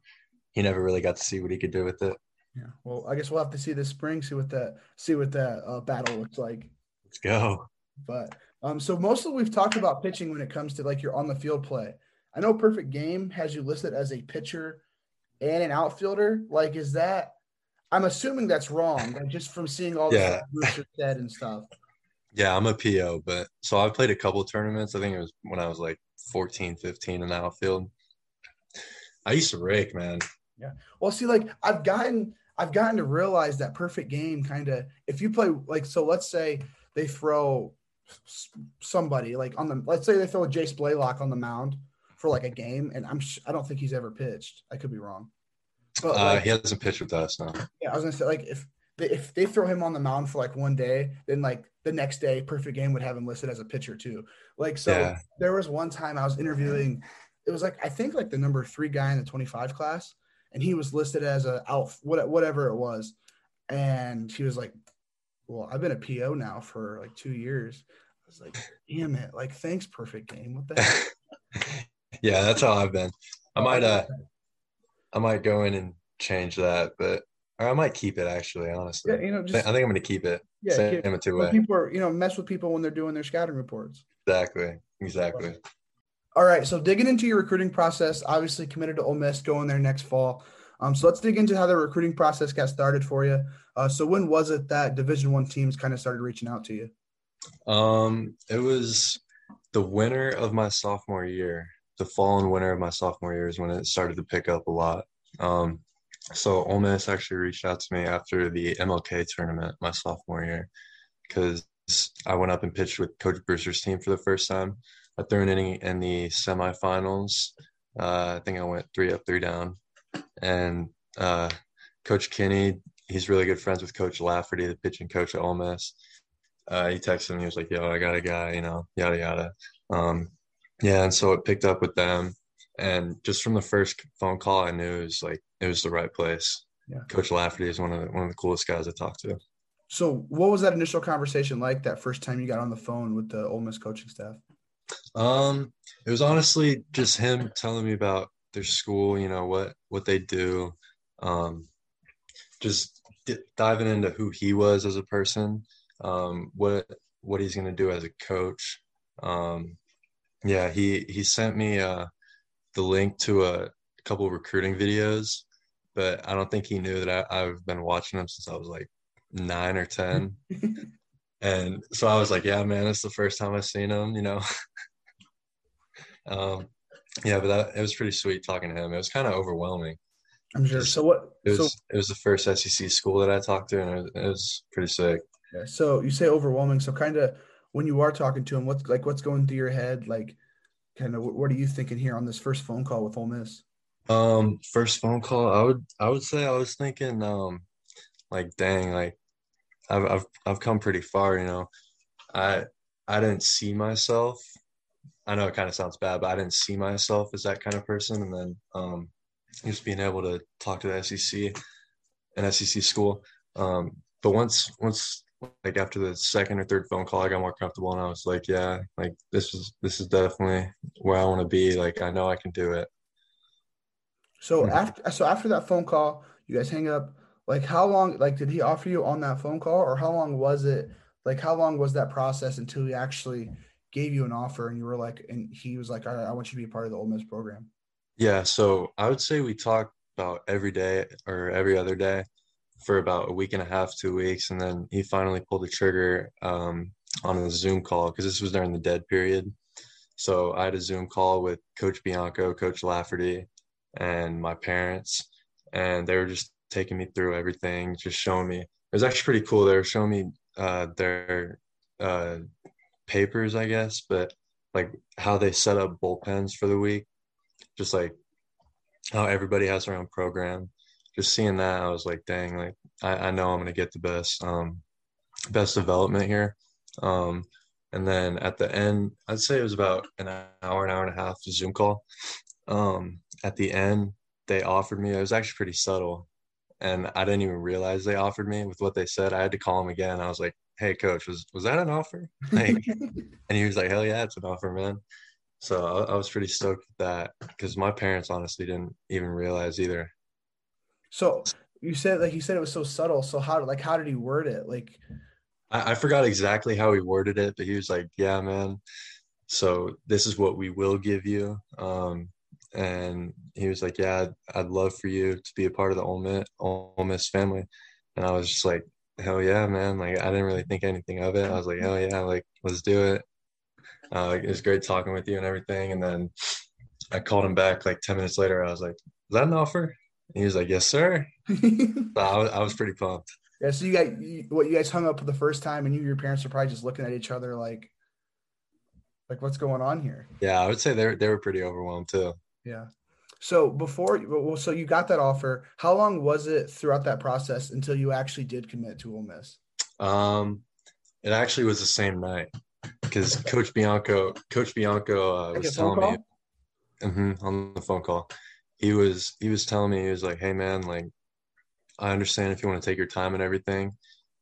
Speaker 2: he never really got to see what he could do with it.
Speaker 1: Yeah. Well, I guess we'll have to see this spring, see what that see what that uh, battle looks like.
Speaker 2: Let's go.
Speaker 1: But um, so mostly we've talked about pitching when it comes to like your on the field play. I know Perfect Game has you listed as a pitcher and an outfielder. Like, is that? I'm assuming that's wrong, like just from seeing all the yeah. stuff said and stuff.
Speaker 2: Yeah, I'm a PO, but so I played a couple tournaments. I think it was when I was like 14, 15 in the outfield. I used to rake, man.
Speaker 1: Yeah. Well, see, like I've gotten I've gotten to realize that perfect game kind of if you play like so let's say they throw somebody like on the let's say they throw Jace Blaylock on the mound for like a game and I'm I don't think he's ever pitched. I could be wrong.
Speaker 2: But uh, like, he hasn't pitched with us now.
Speaker 1: Yeah, I was gonna say like if they, if they throw him on the mound for like one day, then like the next day, perfect game would have him listed as a pitcher too. Like so, yeah. there was one time I was interviewing. It was like I think like the number three guy in the 25 class, and he was listed as a out whatever it was, and he was like, "Well, I've been a PO now for like two years." I was like, "Damn it! Like, thanks, perfect game. What the?"
Speaker 2: yeah, that's how I've been. I might uh, I might go in and change that, but or I might keep it actually. Honestly,
Speaker 1: yeah, you know, just,
Speaker 2: I think I'm going to keep it.
Speaker 1: Yeah, Same keep, two way. People are, you know, mess with people when they're doing their scouting reports.
Speaker 2: Exactly. Exactly.
Speaker 1: All right. So digging into your recruiting process, obviously committed to Ole Miss, going there next fall. Um, so let's dig into how the recruiting process got started for you. Uh, so when was it that Division One teams kind of started reaching out to you?
Speaker 2: Um, it was the winter of my sophomore year. The fall and winter of my sophomore year is when it started to pick up a lot. Um, so Ole Miss actually reached out to me after the MLK tournament my sophomore year because I went up and pitched with Coach Brewster's team for the first time. I threw an inning in the semifinals. Uh, I think I went three up, three down, and uh, Coach Kinney, he's really good friends with Coach Lafferty, the pitching coach at Ole Miss. Uh, he texted me, he was like, "Yo, I got a guy," you know, yada yada. Um, yeah, and so it picked up with them, and just from the first phone call, I knew it was like it was the right place. Yeah. Coach Lafferty is one of the, one of the coolest guys I talked to.
Speaker 1: So, what was that initial conversation like that first time you got on the phone with the Ole Miss coaching staff?
Speaker 2: Um, it was honestly just him telling me about their school, you know what what they do, um, just diving into who he was as a person, um, what what he's gonna do as a coach. Um, yeah, he he sent me uh, the link to a couple recruiting videos, but I don't think he knew that I, I've been watching them since I was like nine or ten. and so I was like, "Yeah, man, it's the first time I've seen him," you know. um, yeah, but that it was pretty sweet talking to him. It was kind of overwhelming.
Speaker 1: I'm sure. So what?
Speaker 2: It was
Speaker 1: so,
Speaker 2: it was the first SEC school that I talked to, and it was, it was pretty sick.
Speaker 1: Yeah. So you say overwhelming. So kind of when you are talking to him, what's like what's going through your head? Like, kind of what are you thinking here on this first phone call with Ole Miss?
Speaker 2: Um, first phone call, I would I would say I was thinking, um, like, dang, like I've I've I've come pretty far, you know. I I didn't see myself. I know it kind of sounds bad, but I didn't see myself as that kind of person. And then um, just being able to talk to the SEC and SEC school. Um, but once once like after the second or third phone call, I got more comfortable and I was like, yeah, like this is this is definitely where I want to be. Like I know I can do it.
Speaker 1: So mm-hmm. after so after that phone call, you guys hang up. Like how long? Like did he offer you on that phone call, or how long was it? Like how long was that process until he actually gave you an offer and you were like, and he was like, all right, I want you to be a part of the Ole Miss program.
Speaker 2: Yeah, so I would say we talked about every day or every other day for about a week and a half, two weeks, and then he finally pulled the trigger um, on a Zoom call because this was during the dead period. So I had a Zoom call with Coach Bianco, Coach Lafferty, and my parents, and they were just taking me through everything, just showing me. It was actually pretty cool. They were showing me uh, their uh, papers, I guess, but like how they set up bullpens for the week, just like how everybody has their own program just seeing that, I was like, dang, like I, I know I'm gonna get the best um best development here. Um and then at the end, I'd say it was about an hour, an hour and a half Zoom call. Um, at the end, they offered me, it was actually pretty subtle. And I didn't even realize they offered me with what they said. I had to call him again. I was like, hey, coach, was, was that an offer? Like, and he was like, hell yeah, it's an offer, man. So I, I was pretty stoked with that because my parents honestly didn't even realize either.
Speaker 1: So you said like you said it was so subtle. So how like how did he word it? Like
Speaker 2: I, I forgot exactly how he worded it, but he was like, "Yeah, man. So this is what we will give you." Um, and he was like, "Yeah, I'd, I'd, love for you to be a part of the Ole Miss, Ole Miss family." And I was just like, "Hell yeah, man!" Like I didn't really think anything of it. I was like, "Hell yeah, like let's do it." Uh, like, it was great talking with you and everything. And then I called him back like ten minutes later. I was like, "Is that an offer?" he was like, "Yes, sir." so I, was, I was pretty pumped.
Speaker 1: Yeah. So you got what you guys hung up for the first time, and you, your parents are probably just looking at each other like, like what's going on here?
Speaker 2: Yeah, I would say they they were pretty overwhelmed too.
Speaker 1: Yeah. So before, well, so you got that offer. How long was it throughout that process until you actually did commit to Ole Miss?
Speaker 2: Um, it actually was the same night because Coach Bianco, Coach Bianco uh, was telling me mm-hmm, on the phone call he was he was telling me he was like, "Hey man, like I understand if you want to take your time and everything,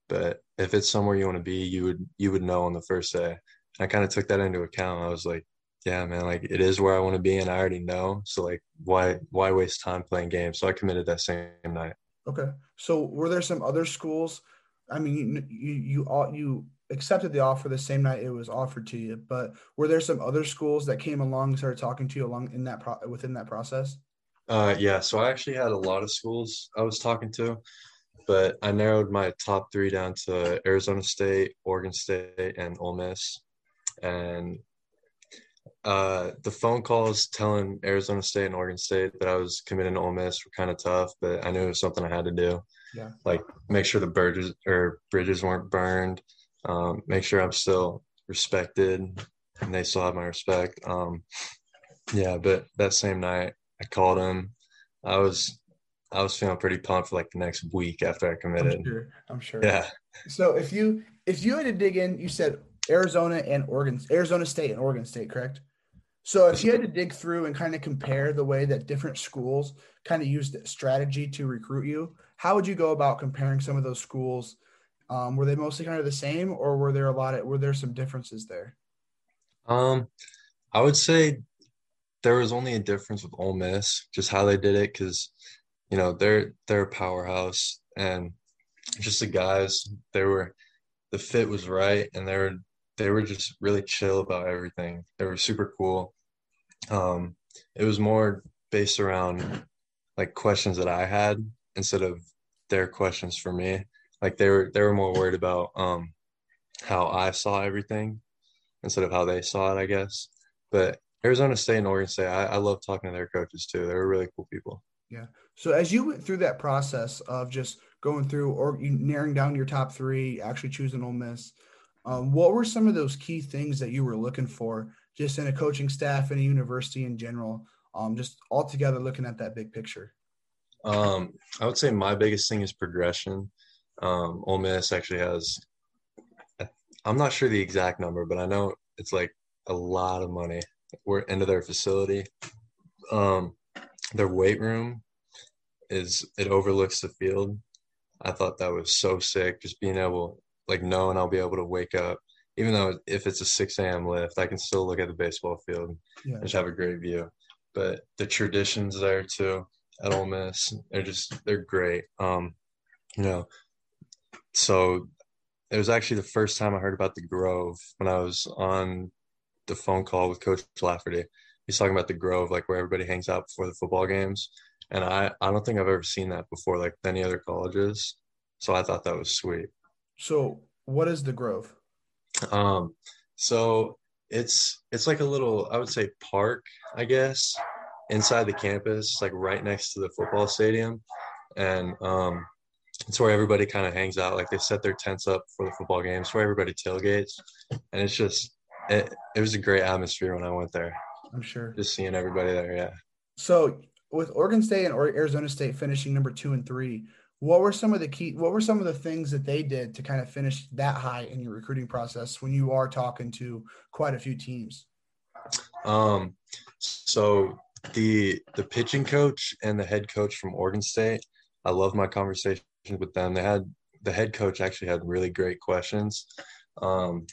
Speaker 2: but if it's somewhere you want to be, you would you would know on the first day." And I kind of took that into account. I was like, "Yeah, man, like it is where I want to be, and I already know. So like, why why waste time playing games?" So I committed that same night.
Speaker 1: Okay. So were there some other schools? I mean, you you you, you accepted the offer the same night it was offered to you, but were there some other schools that came along and started talking to you along in that pro- within that process?
Speaker 2: Uh, yeah, so I actually had a lot of schools I was talking to, but I narrowed my top three down to Arizona State, Oregon State, and Ole Miss. And uh, the phone calls telling Arizona State and Oregon State that I was committing to Ole Miss were kind of tough, but I knew it was something I had to do.
Speaker 1: Yeah.
Speaker 2: Like make sure the bridges or bridges weren't burned, um, make sure I'm still respected and they still have my respect. Um, yeah, but that same night I called him. I was I was feeling pretty pumped for like the next week after I committed.
Speaker 1: I'm sure. I'm sure.
Speaker 2: Yeah.
Speaker 1: So if you if you had to dig in, you said Arizona and Oregon, Arizona State and Oregon State, correct? So if you had to dig through and kind of compare the way that different schools kind of used strategy to recruit you, how would you go about comparing some of those schools? Um, were they mostly kind of the same, or were there a lot of were there some differences there?
Speaker 2: Um, I would say there was only a difference with Ole Miss, just how they did it, because you know they're they're a powerhouse, and just the guys they were the fit was right, and they were they were just really chill about everything. They were super cool. Um, it was more based around like questions that I had instead of their questions for me. Like they were they were more worried about um how I saw everything instead of how they saw it, I guess. But Arizona State and Oregon State, I, I love talking to their coaches too. They were really cool people.
Speaker 1: Yeah. So as you went through that process of just going through or narrowing down your top three, actually choosing Ole Miss, um, what were some of those key things that you were looking for just in a coaching staff and a university in general? Um, just altogether looking at that big picture.
Speaker 2: Um, I would say my biggest thing is progression. Um, Ole Miss actually has, I'm not sure the exact number, but I know it's like a lot of money. We're into their facility. Um, their weight room is it overlooks the field. I thought that was so sick, just being able, like, knowing I'll be able to wake up, even though if it's a 6 a.m. lift, I can still look at the baseball field
Speaker 1: Yeah.
Speaker 2: and just have a great view. But the traditions there too at Ole Miss, they're just they're great. Um, you know, so it was actually the first time I heard about the Grove when I was on the phone call with Coach Lafferty. He's talking about the Grove, like where everybody hangs out before the football games. And I, I don't think I've ever seen that before, like any other colleges. So I thought that was sweet.
Speaker 1: So what is the Grove?
Speaker 2: Um, so it's it's like a little, I would say, park, I guess, inside the campus, like right next to the football stadium, and um, it's where everybody kind of hangs out. Like they set their tents up for the football games, where everybody tailgates, and it's just it, it was a great atmosphere when I went there.
Speaker 1: I'm sure.
Speaker 2: Just seeing everybody there, yeah.
Speaker 1: So with Oregon State and Arizona State finishing number two and three, what were some of the key? What were some of the things that they did to kind of finish that high in your recruiting process when you are talking to quite a few teams?
Speaker 2: Um, so the the pitching coach and the head coach from Oregon State, I love my conversations with them. They had the head coach actually had really great questions. Um,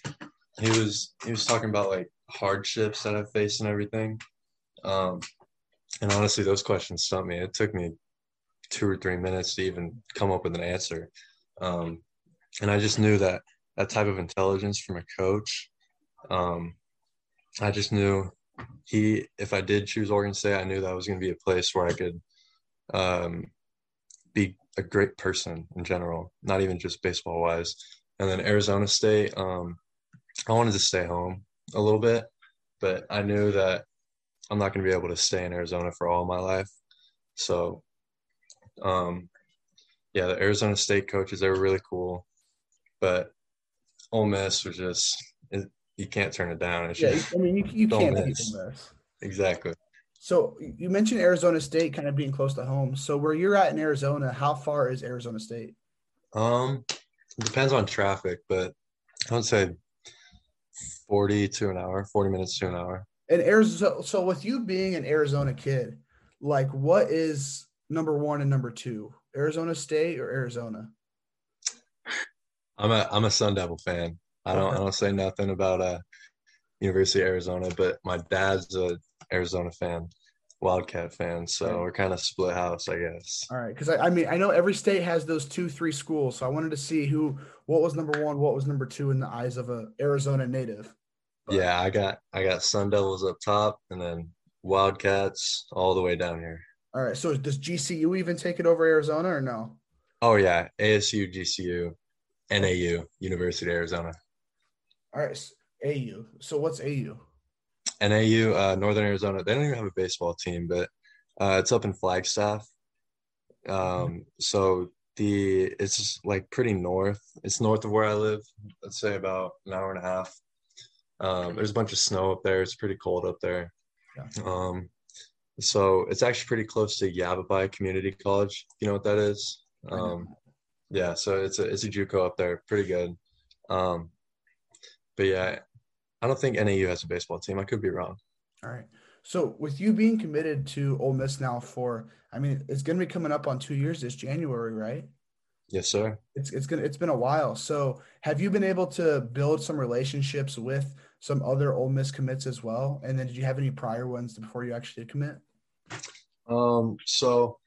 Speaker 2: he was he was talking about like hardships that I've faced and everything. Um, and honestly, those questions stumped me. It took me two or three minutes to even come up with an answer. Um, and I just knew that that type of intelligence from a coach, um, I just knew he, if I did choose Oregon State, I knew that was going to be a place where I could um, be a great person in general, not even just baseball wise. And then Arizona State, um, I wanted to stay home a little bit, but I knew that I'm not going to be able to stay in Arizona for all my life. So, um, yeah, the Arizona State coaches, they were really cool, but Ole Miss was just, it, you can't turn it down. It's
Speaker 1: Yeah,
Speaker 2: just,
Speaker 1: I mean you, you can't
Speaker 2: miss.
Speaker 1: Ole Miss.
Speaker 2: exactly.
Speaker 1: So you mentioned Arizona State kind of being close to home. So where you're at in Arizona, how far is Arizona State?
Speaker 2: Um, it depends on traffic, but I would say 40 to an hour, 40 minutes to an hour.
Speaker 1: And Arizona, so with you being an Arizona kid, like what is number one and number two? Arizona State or Arizona?
Speaker 2: I'm a I'm a Sun Devil fan. I don't I don't say nothing about uh University of Arizona, but my dad's a Arizona fan, Wildcat fan, so
Speaker 1: Right.
Speaker 2: we're kind of split house, I guess.
Speaker 1: All right, because I, I mean I know every state has those two, three schools. So I wanted to see who, what was number one, what was number two in the eyes of a Arizona native. But-
Speaker 2: Yeah, I got I got Sun Devils up top, and then Wildcats all the way down here.
Speaker 1: All right, so does GCU even take it over Arizona or no?
Speaker 2: Oh yeah, ASU, GCU, NAU, University of Arizona.
Speaker 1: All right, AU. So what's AU?
Speaker 2: NAU, uh, Northern Arizona. They don't even have a baseball team, but uh, it's up in Flagstaff. Um, so the it's like pretty north. It's north of where I live. Let's say about an hour and a half. Um, there's a bunch of snow up there. It's pretty cold up there.
Speaker 1: Yeah.
Speaker 2: Um, so it's actually pretty close to Yavapai Community College. You know what that is? Um, yeah. So it's a it's a JUCO up there. Pretty good. Um, but yeah, I don't think NAU has a baseball team. I could be wrong.
Speaker 1: All right. So with you being committed to Ole Miss now for, I mean, it's going to be coming up on two years this January, right?
Speaker 2: Yes, sir.
Speaker 1: It's it's gonna it's been a while. So have you been able to build some relationships with some other Ole Miss commits as well? And then did you have any prior ones before you actually did commit?
Speaker 2: Um, so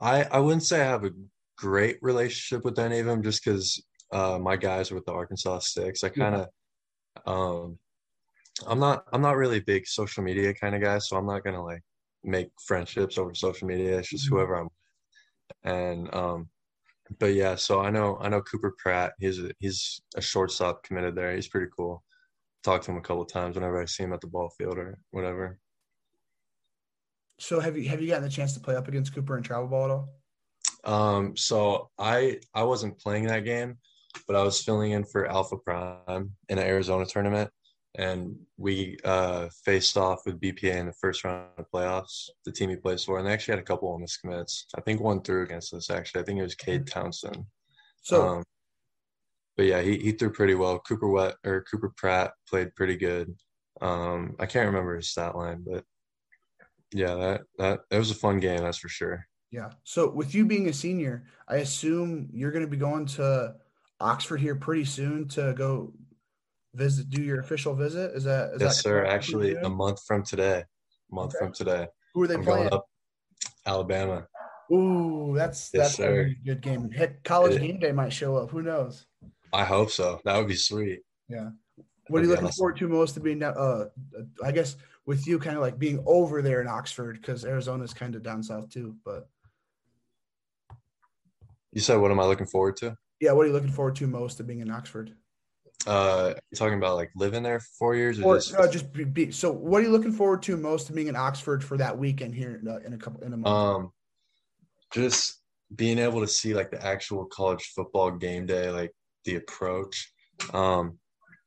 Speaker 2: I I wouldn't say I have a great relationship with any of them just because uh, my guys are with the Arkansas Sticks. I kind of um I'm not I'm not really a big social media kind of guy, so I'm not gonna like make friendships over social media. It's just
Speaker 1: Mhm.
Speaker 2: whoever I'm with. and um but yeah, so I know I know Cooper Pratt. He's a, he's a shortstop committed there. He's pretty cool. Talked to him a couple times whenever I see him at the ball field or whatever.
Speaker 1: So have you have you gotten the chance to play up against Cooper and travel ball at all?
Speaker 2: Um, so I I wasn't playing that game, but I was filling in for Alpha Prime in an Arizona tournament, and we uh, faced off with BPA in the first round of playoffs. The team he plays for, and they actually had a couple of miscommits. I think one threw against us. Actually, I think it was Cade Townsend.
Speaker 1: So
Speaker 2: um, but yeah, he he threw pretty well. Cooper Wet or Cooper Pratt played pretty good. Um, I can't remember his stat line, but yeah, that that that was a fun game. That's for sure.
Speaker 1: yeah. So with you being a senior, I assume you're going to be going to Oxford here pretty soon to go visit, do your official visit. Is that is
Speaker 2: Yes,
Speaker 1: that
Speaker 2: sir. Actually, a month from today. A month
Speaker 1: Okay.
Speaker 2: from today.
Speaker 1: who are they
Speaker 2: I'm
Speaker 1: playing?
Speaker 2: going up Alabama.
Speaker 1: Ooh, that's
Speaker 2: Yes,
Speaker 1: that's a
Speaker 2: sir.
Speaker 1: really good game. Heck, college
Speaker 2: It-
Speaker 1: game day might show up. Who knows?
Speaker 2: I hope so. That would be sweet.
Speaker 1: Yeah. What are you looking
Speaker 2: awesome.
Speaker 1: forward to most to being? Uh, I guess with you kind of like being over there in Oxford because Arizona's kind of down south too. But
Speaker 2: You said, what am I looking forward to?
Speaker 1: yeah, what are you looking forward to most to being in Oxford?
Speaker 2: Uh, you talking about like living there for four years or
Speaker 1: Or
Speaker 2: just
Speaker 1: no, just be, be, so. What are you looking forward to most being in Oxford for that weekend here in a, in a couple in a month?
Speaker 2: um, just being able to see like the actual college football game day, like the approach, um,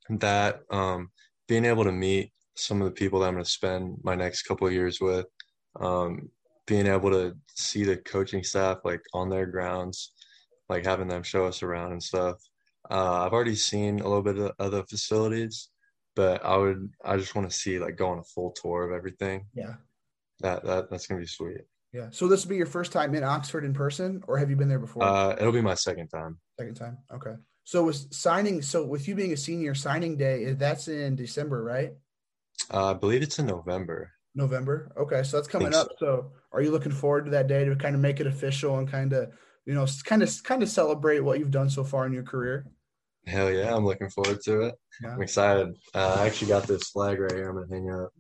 Speaker 2: that um, being able to meet some of the people that I'm going to spend my next couple of years with, um, being able to see the coaching staff like on their grounds, like having them show us around and stuff. Uh, I've already seen a little bit of other facilities, but I would I just want to see like go on a full tour of everything.
Speaker 1: yeah,
Speaker 2: That that that's gonna be sweet.
Speaker 1: yeah. So this will be your first time in Oxford in person, or have you been there before?
Speaker 2: Uh, it'll be my second time.
Speaker 1: Second time. Okay. So with signing, so with you being a senior, signing day that's in December, right?
Speaker 2: Uh, I believe it's in November.
Speaker 1: November. Okay, so that's coming up. So are you looking forward to that day to kind of make it official and kind of, you know, kind of kind of celebrate what you've done so far in your career?
Speaker 2: Hell yeah, I'm looking forward to it.
Speaker 1: Yeah.
Speaker 2: I'm excited. Uh, I actually got this flag right here. I'm gonna hang up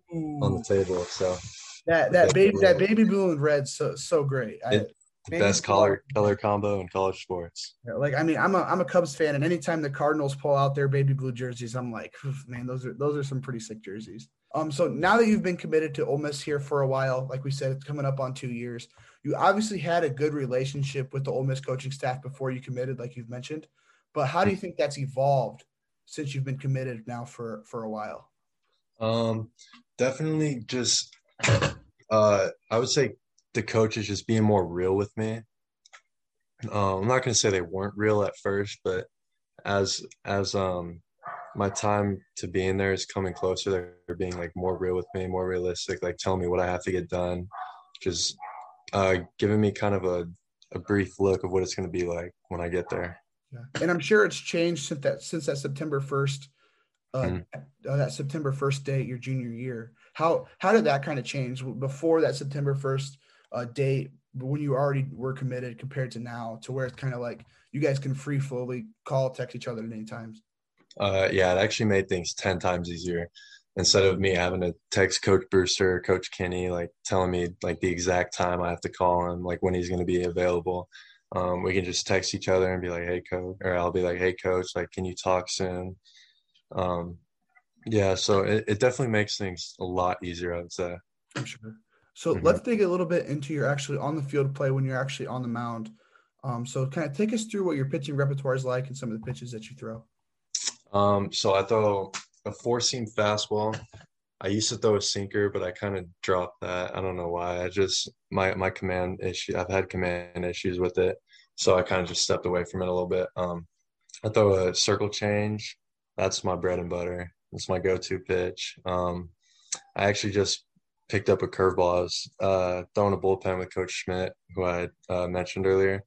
Speaker 2: on the table. So
Speaker 1: that that baby
Speaker 2: blue.
Speaker 1: that baby blue and red so so great. I,
Speaker 2: It-
Speaker 1: baby
Speaker 2: best color color combo in college sports.
Speaker 1: Like I mean, I'm a I'm a Cubs fan, and anytime the Cardinals pull out their baby blue jerseys, I'm like, man, those are those are some pretty sick jerseys. Um, so now that you've been committed to Ole Miss here for a while, like we said, it's coming up on two years. You obviously had a good relationship with the Ole Miss coaching staff before you committed, like you've mentioned. But how do you think that's evolved since you've been committed now for for a while?
Speaker 2: Um, definitely just uh, I would say the coaches just being more real with me. Um, I'm not gonna say they weren't real at first, but as as um my time to being there is coming closer, they're, they're being like more real with me, more realistic, like telling me what I have to get done, just uh giving me kind of a a brief look of what it's gonna be like when I get there.
Speaker 1: Yeah. And I'm sure it's changed since that since that September first, uh, uh, that September first date, your junior year. How how did that kind of change before that September first uh, date when you already were committed compared to now to where it's kind of like you guys can free flowly call text each other at any times.
Speaker 2: Uh, yeah, it actually made things 10 times easier. Instead of me having to text Coach Brewster, Coach Kinney, like telling me like the exact time I have to call him, like when he's going to be available. Um, we can just text each other and be like, "Hey, coach," or I'll be like, "Hey, coach, like, can you talk soon?" Um, Yeah, so it, it definitely makes things a lot easier, I would say.
Speaker 1: I'm sure. So
Speaker 2: Mhm.
Speaker 1: let's dig a little bit into your actually on the field play when you're actually on the mound. Um, so kind of take us through what your pitching repertoire is like and some of the pitches that you throw.
Speaker 2: Um, so I throw a four seam fastball. I used to throw a sinker, but I kind of dropped that. I don't know why. I just my my command issue. I've had command issues with it, so I kind of just stepped away from it a little bit. Um, I throw a circle change. That's my bread and butter. That's my go-to pitch. Um, I actually just picked up a curveball. I was uh, throwing a bullpen with Coach Schmidt, who I uh, mentioned earlier,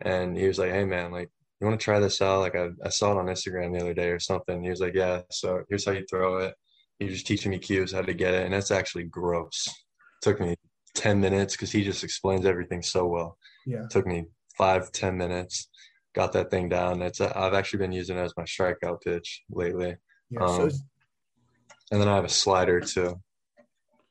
Speaker 2: and he was like, "Hey man, like you want to try this out? Like I, I saw it on Instagram the other day or something. He was like, yeah, so here's how you throw it. He was teaching me cues how to get it. And that's actually gross. took me 10 minutes because he just explains everything so well.
Speaker 1: Yeah.
Speaker 2: took me five, 10 minutes. Got that thing down. It's a, I've actually been using it as my strikeout pitch lately.
Speaker 1: Yeah.
Speaker 2: Um,
Speaker 1: is,
Speaker 2: And then I have a slider too.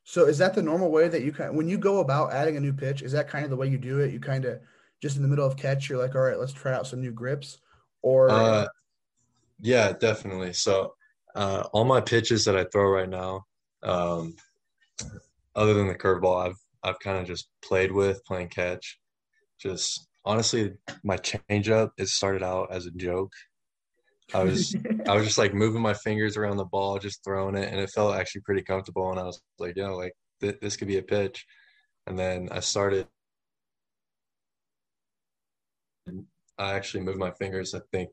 Speaker 1: so is that the normal way that you kind when you go about adding a new pitch? Is that kind of the way you do it? You kind of just in the middle of catch, you're like, all right, let's try out some new grips, or
Speaker 2: Uh, yeah, definitely. So uh, all my pitches that I throw right now, um, other than the curveball, I've I've kind of just played with playing catch. Just honestly, my changeup it started out as a joke. I was I was just like moving my fingers around the ball, just throwing it, and it felt actually pretty comfortable. And I was like, yo, like th- this could be a pitch. And then I started. I actually moved my fingers. I think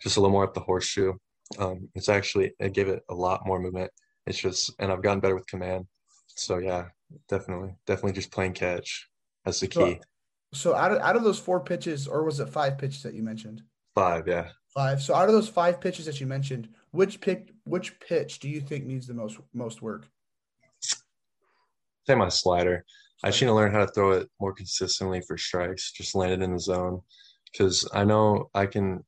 Speaker 2: just a little more up the horseshoe. Um, it's actually it gave it a lot more movement. It's just, and I've gotten better with command. So yeah, definitely, definitely just playing catch. That's the key.
Speaker 1: so out of out of those four pitches, or was it five pitches that you mentioned?
Speaker 2: Five, yeah.
Speaker 1: Five. So out of those five pitches that you mentioned, which pick which pitch do you think needs the most most work?
Speaker 2: Say my slider. I just need to learn how to throw it more consistently for strikes. Just land it in the zone, because I know I can.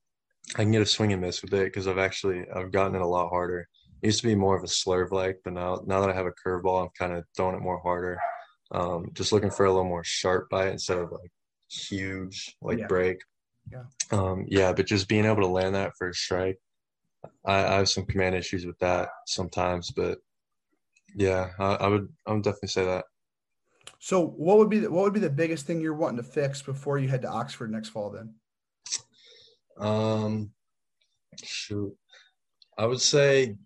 Speaker 2: I can get a swing and miss with it because I've actually I've gotten it a lot harder. It used to be more of a slurve like, but now now that I have a curveball, I'm kind of throwing it more harder. Um, just looking for a little more sharp bite instead of like huge like
Speaker 1: Yeah.
Speaker 2: break.
Speaker 1: Yeah.
Speaker 2: Um, yeah, but just being able to land that for a strike, I, I have some command issues with that sometimes, but yeah, I, I would I would definitely say that.
Speaker 1: So what would be the, what would be the biggest thing you're wanting to fix before you head to Oxford next fall? Then
Speaker 2: Um, shoot, I would say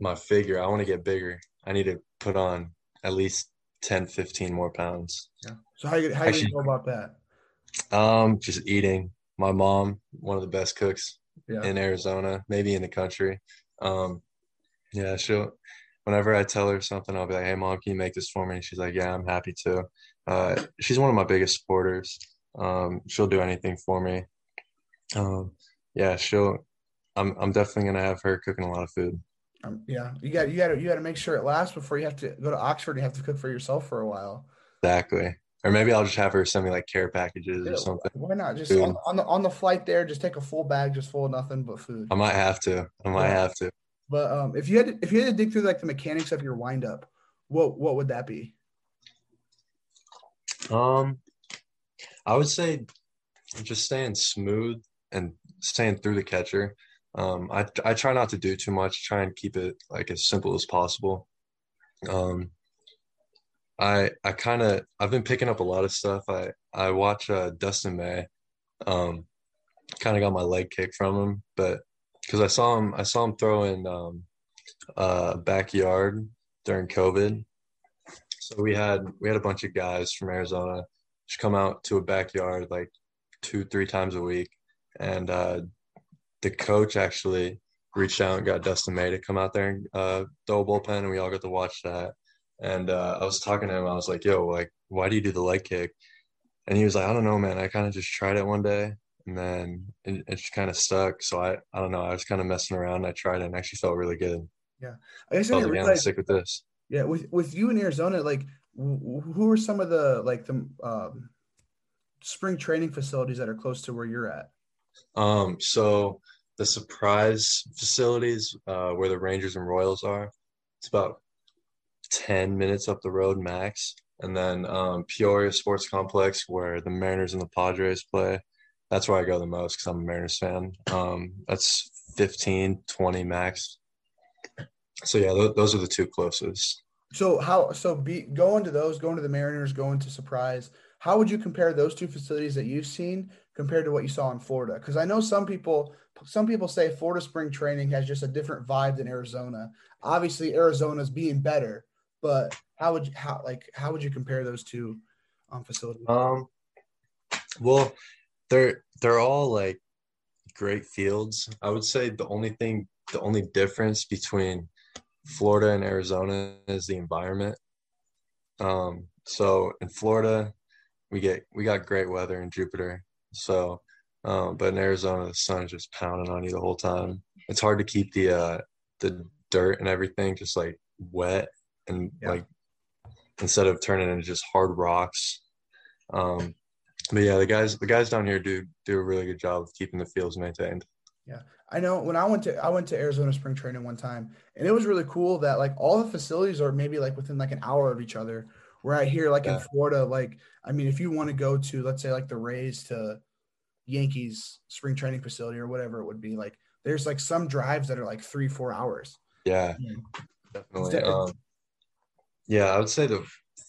Speaker 2: my figure. I want to get bigger. I need to put on at least 10, 15 more pounds. Yeah.
Speaker 1: So how you how you
Speaker 2: Actually-
Speaker 1: gonna go about that?
Speaker 2: Um, just eating. My mom, one of the best cooks
Speaker 1: Yeah.
Speaker 2: in Arizona, maybe in the country. Um, yeah, she'll. Whenever I tell her something, I'll be like, "Hey, mom, can you make this for me?" And she's like, "Yeah, I'm happy to." Uh, she's one of my biggest supporters. Um, she'll do anything for me. Um, yeah, she'll. I'm. I'm definitely gonna have her cooking a lot of food.
Speaker 1: Um, yeah, you got you got to you got to make sure it lasts before you have to go to Oxford. and You have to cook for yourself for a while.
Speaker 2: Exactly. Or maybe I'll just have her send me like care packages
Speaker 1: Yeah,
Speaker 2: or something.
Speaker 1: Why not? Just on, on the on the flight there, just take a full bag, just full of nothing but food.
Speaker 2: I might have to. I might
Speaker 1: Yeah.
Speaker 2: have to.
Speaker 1: But um, if you had to, if you had to dig through like the mechanics of your windup, what what would that be?
Speaker 2: Um, I would say just staying smooth and staying through the catcher. Um, I I try not to do too much. Try and keep it like as simple as possible. Um, I I kind of I've been picking up a lot of stuff. I I watch uh, Dustin May. Um, kind of got my leg kicked from him, but because I saw him I saw him throw in um, uh, backyard during COVID. So we had we had a bunch of guys from Arizona just come out to a backyard like two three times a week, and uh, the coach actually reached out and got Dustin May to come out there and uh, throw a bullpen, and we all got to watch that. And uh, I was talking to him. I was like, "Yo, like, why do you do the leg kick?" And he was like, "I don't know, man. I kind of just tried it one day, and then it, it just kind of stuck. So I, I don't know. I was kind of messing around. I tried it, and actually felt really good.
Speaker 1: Yeah, I guess
Speaker 2: I
Speaker 1: didn't
Speaker 2: like, yeah, I'm
Speaker 1: realize.
Speaker 2: sick with this.
Speaker 1: Yeah, with with you in Arizona, like wh- who are some of the like the um, spring training facilities that are close to where you're at?
Speaker 2: Um, so the Surprise facilities, uh, where the Rangers and Royals are, it's about 10 minutes up the road max. And then um, Peoria Sports Complex, where the Mariners and the Padres play. That's where I go the most because I'm a Mariners fan. Um, that's 15, 20 max. so yeah, th- those are the two closest.
Speaker 1: So how so be going to those, going to the Mariners, going to Surprise. How would you compare those two facilities that you've seen compared to what you saw in Florida? Because I know some people some people say Florida spring training has just a different vibe than Arizona. Obviously, Arizona's being better, but how would you how like how would you compare those two um, facilities?
Speaker 2: Um, well, they're they're all like great fields. I would say the only thing, the only difference between Florida and Arizona is the environment. Um, so in Florida, we get we got great weather in Jupiter. So, um, but in Arizona, the sun is just pounding on you the whole time. It's hard to keep the uh, the dirt and everything just like wet and yeah. like instead of turning into just hard rocks. Um, but yeah, the guys the guys down here do do a really good job of keeping the fields maintained.
Speaker 1: Yeah. I know when I went to I went to Arizona spring training one time and it was really cool that like all the facilities are maybe like within like an hour of each other. Where I hear like yeah. in Florida, like I mean, if you want to go to let's say like the Rays to Yankees spring training facility or whatever it would be, like there's like some drives that are like three, four hours.
Speaker 2: Yeah, definitely. Um, yeah, I would say the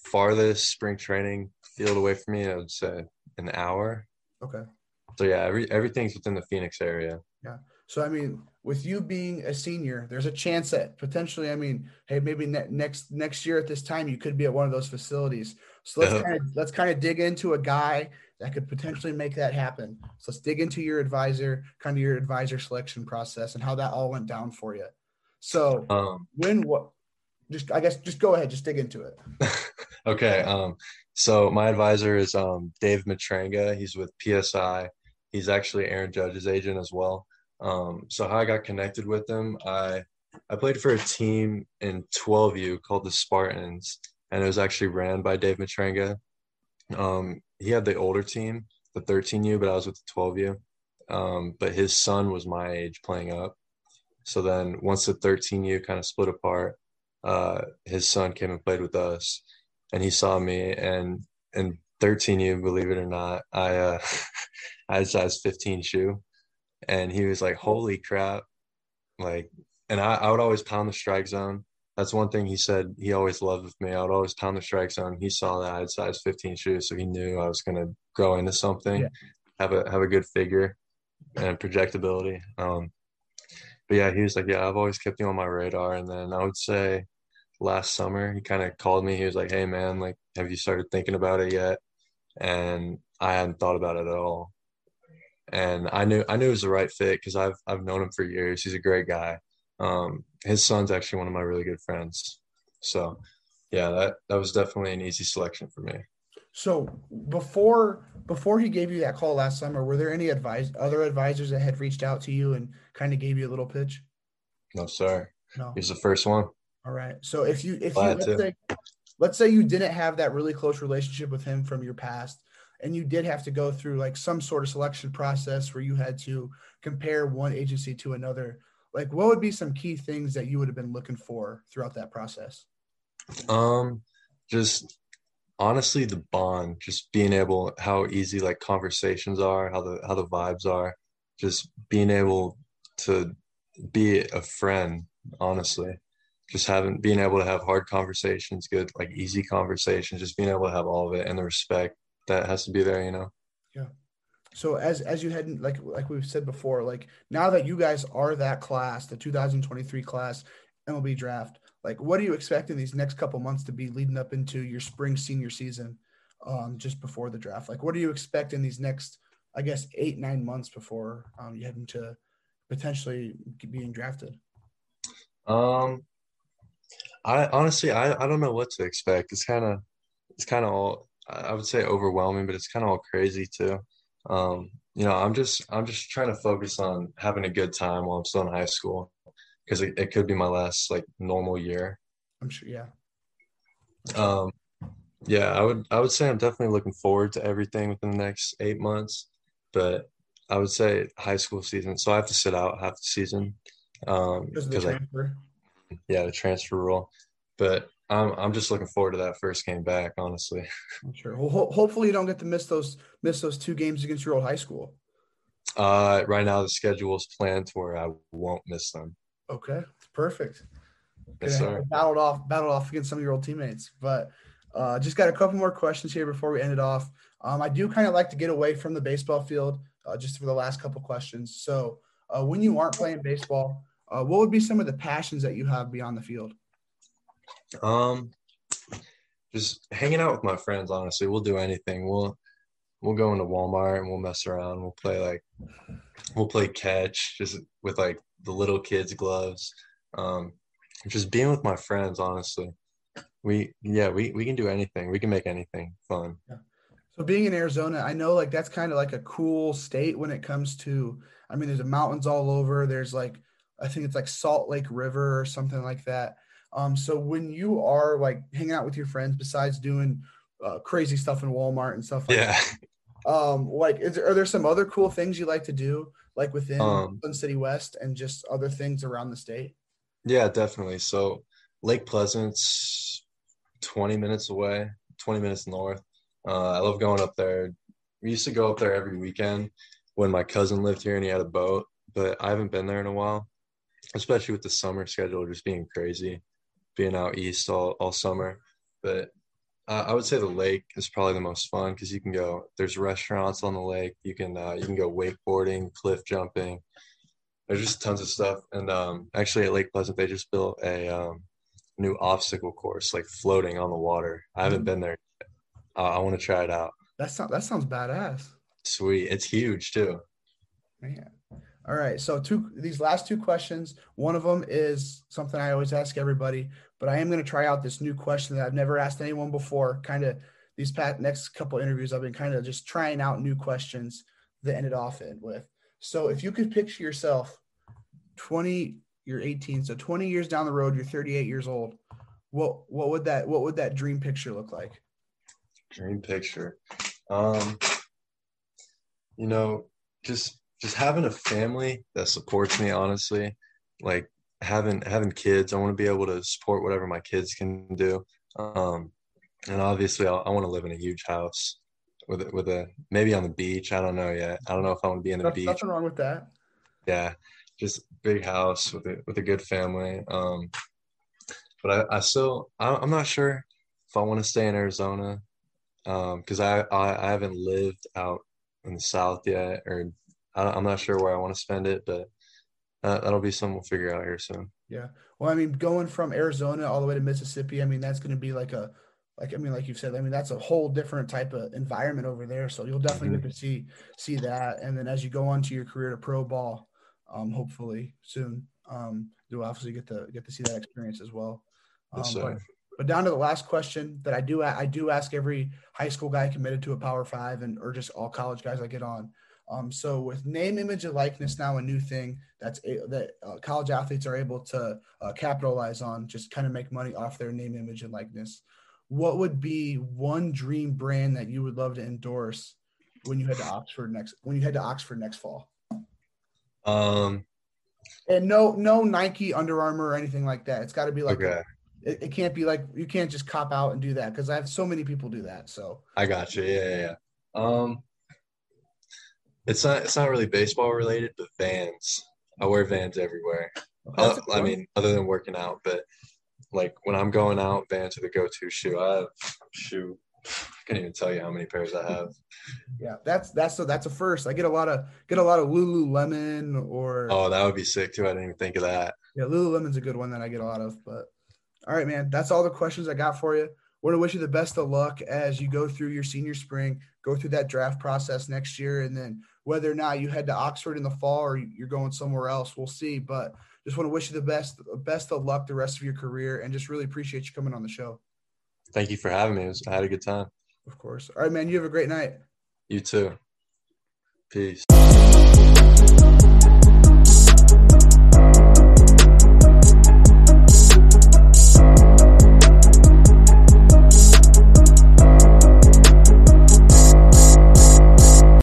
Speaker 2: farthest spring training field away from me, I would say an hour.
Speaker 1: Okay.
Speaker 2: So yeah, every everything's within the Phoenix area.
Speaker 1: Yeah. So I mean, with you being a senior, there's a chance that potentially, I mean, hey, maybe ne- next next year at this time you could be at one of those facilities. So let's kind of let's kind of dig into a guy that could potentially make that happen. So let's dig into your advisor, kind of your advisor selection process, and how that all went down for you. So um, when what? Just I guess just go ahead, just dig into it.
Speaker 2: okay. Um. So my advisor is um Dave Matranga. He's with PSI. He's actually Aaron Judge's agent as well. Um, so how I got connected with them, I I played for a team in 12U called the Spartans, and it was actually ran by Dave Matranga. Um, he had the older team, the 13U, but I was with the 12U. Um, but his son was my age playing up. So then once the 13U kind of split apart, uh, his son came and played with us, and he saw me and and 13U, believe it or not, I uh, I had size 15 shoe and he was like, "Holy crap!" Like, and I, I would always pound the strike zone. That's one thing he said he always loved with me. I would always pound the strike zone. He saw that I had size 15 shoes, so he knew I was going to grow into something, yeah. have a have a good figure and projectability. Um, but yeah, he was like, "Yeah, I've always kept you on my radar." And then I would say last summer he kind of called me. He was like, "Hey man, like, have you started thinking about it yet?" And I hadn't thought about it at all and I knew I knew it was the right fit because I've I've known him for years. He's a great guy. Um, his son's actually one of my really good friends. So, yeah, that that was definitely an easy selection for me.
Speaker 1: So before before he gave you that call last summer, were there any advice other advisors that had reached out to you and kind of gave you a little pitch?
Speaker 2: No, sir. No, he's the first one.
Speaker 1: All right. So if you if Glad you let's say, let's say you didn't have that really close relationship with him from your past, and you did have to go through like some sort of selection process where you had to compare one agency to another. Like what would be some key things that you would have been looking for throughout that process?
Speaker 2: Um just honestly the bond just being able how easy like conversations are how the how the vibes are just being able to be a friend honestly. Just having being able to have hard conversations good like easy conversations just being able to have all of it and the respect that has to be there, you know.
Speaker 1: Yeah. So as as you had like like we've said before, like now that you guys are that class, the 2023 class MLB draft, like what do you expect in these next couple months to be leading up into your spring senior season, um, just before the draft? Like what do you expect in these next, I guess, eight nine months before um, you head into potentially being drafted?
Speaker 2: Um, I honestly I I don't know what to expect. It's kind of it's kind of all I would say overwhelming, but it's kind of all crazy too. Um, you know, I'm just I'm just trying to focus on having a good time while I'm still in high school because it, it could be my last like normal year.
Speaker 1: I'm sure, yeah.
Speaker 2: Um, yeah, I would I would say I'm definitely looking forward to everything within the next eight months, but I would say high school season. So I have to sit out half the season um, because I yeah the transfer rule. But I'm I'm just looking forward to that first game back. Honestly,
Speaker 1: I'm sure. Well, ho- hopefully you don't get to miss those miss those two games against your old high school.
Speaker 2: Uh, right now the schedule is planned to where I won't miss them.
Speaker 1: Okay, perfect.
Speaker 2: Yes, sir.
Speaker 1: Battled off, battled off against some of your old teammates. But uh, just got a couple more questions here before we end it off. Um, I do kind of like to get away from the baseball field uh, just for the last couple questions. So, uh, when you aren't playing baseball, uh, what would be some of the passions that you have beyond the field?
Speaker 2: Um, just hanging out with my friends. Honestly, we'll do anything. We'll we'll go into Walmart and we'll mess around. We'll play like we'll play catch just with like the little kids' gloves. Um, just being with my friends. Honestly, we yeah we we can do anything. We can make anything fun.
Speaker 1: Yeah. So being in Arizona, I know like that's kind of like a cool state when it comes to. I mean, there's mountains all over. There's like I think it's like Salt Lake River or something like that. Um, so when you are like hanging out with your friends, besides doing uh, crazy stuff in Walmart and stuff like
Speaker 2: yeah.
Speaker 1: that, um, like is are there some other cool things you like to do like within
Speaker 2: Um,
Speaker 1: Sun City West and just other things around the state?
Speaker 2: Yeah, definitely. So Lake Pleasant's 20 minutes away, 20 minutes north. Uh, I love going up there. We used to go up there every weekend when my cousin lived here and he had a boat, but I haven't been there in a while, especially with the summer schedule just being crazy, being out east all, all summer. But uh, I would say the lake is probably the most fun because you can go. There's restaurants on the lake. You can uh, you can go wakeboarding, cliff jumping. There's just tons of stuff. And um, actually, at Lake Pleasant, they just built a um, new obstacle course, like floating on the water. I haven't been there. Yet. Uh, I want to try it out.
Speaker 1: That sounds that sounds badass.
Speaker 2: Sweet. It's huge too.
Speaker 1: Man. All right. So two these last two questions. One of them is something I always ask everybody, but I am going to try out this new question that I've never asked anyone before. Kind of these past next couple interviews, I've been kind of just trying out new questions that ended off in with. So if you could picture yourself 20, you're 18, so 20 years down the road, you're 38 years old. What what would that what would that dream picture look like?
Speaker 2: Dream picture. Um, you know, just just having a family that supports me. Honestly, like having having kids. I want to be able to support whatever my kids can do. Um, and obviously, I'll, I want to live in a huge house with a, with a maybe on the beach. I don't know yet. I don't know if I want to be in the beach.
Speaker 1: nothing wrong with that.
Speaker 2: Yeah, just big house with a with a good family. Um, but I, I still I, I'm not sure if I want to stay in Arizona because I, I I haven't lived out in the South yet, or I, I'm not sure where I want to spend it, but uh, that'll be something we'll figure out here soon.
Speaker 1: Yeah. Well, I mean, going from Arizona all the way to Mississippi, I mean, that's going to be like a, like I mean, like you've said, I mean, that's a whole different type of environment over there. So you'll definitely get to see see that. And then as you go on to your career to pro ball, um, hopefully soon, um, you'll obviously get to get to see that experience as well. Um,
Speaker 2: Yes,
Speaker 1: but, but down to the last question that I do I do ask every high school guy committed to a Power Five and or just all college guys I get on. Um, so with name, image, and likeness now a new thing that's a, that uh, college athletes are able to uh, capitalize on, just kind of make money off their name, image, and likeness. What would be one dream brand that you would love to endorse when you head to Oxford next when you head to Oxford next fall?
Speaker 2: Um,
Speaker 1: And no, no Nike, Under Armour, or anything like that. It's got to be like
Speaker 2: okay,
Speaker 1: it, it can't be like you can't just cop out and do that because I have so many people do that. So
Speaker 2: I got you. Yeah, yeah, yeah. Um, it's not it's not really baseball related, but Vans. I wear Vans everywhere. Uh,
Speaker 1: That's a
Speaker 2: I mean, other than working out, but like when I'm going out, Vans are the go-to shoe. I have shoe. I can't even tell you how many pairs I have.
Speaker 1: yeah, that's that's a, that's a first. I get a lot of get a lot of Lululemon or
Speaker 2: Oh, that would be sick too. I didn't even think of that.
Speaker 1: Yeah, Lululemon's a good one that I get a lot of. But all right, man, that's all the questions I got for you. Want to wish you the best of luck as you go through your senior spring, go through that draft process next year, and then whether or not you head to Oxford in the fall or you're going somewhere else, we'll see. But just want to wish you the best best of luck the rest of your career, and just really appreciate you coming on the show.
Speaker 2: Thank you for having me. Was, I had a good time.
Speaker 1: Of course. All right, man. You have a great night.
Speaker 2: You too. Peace.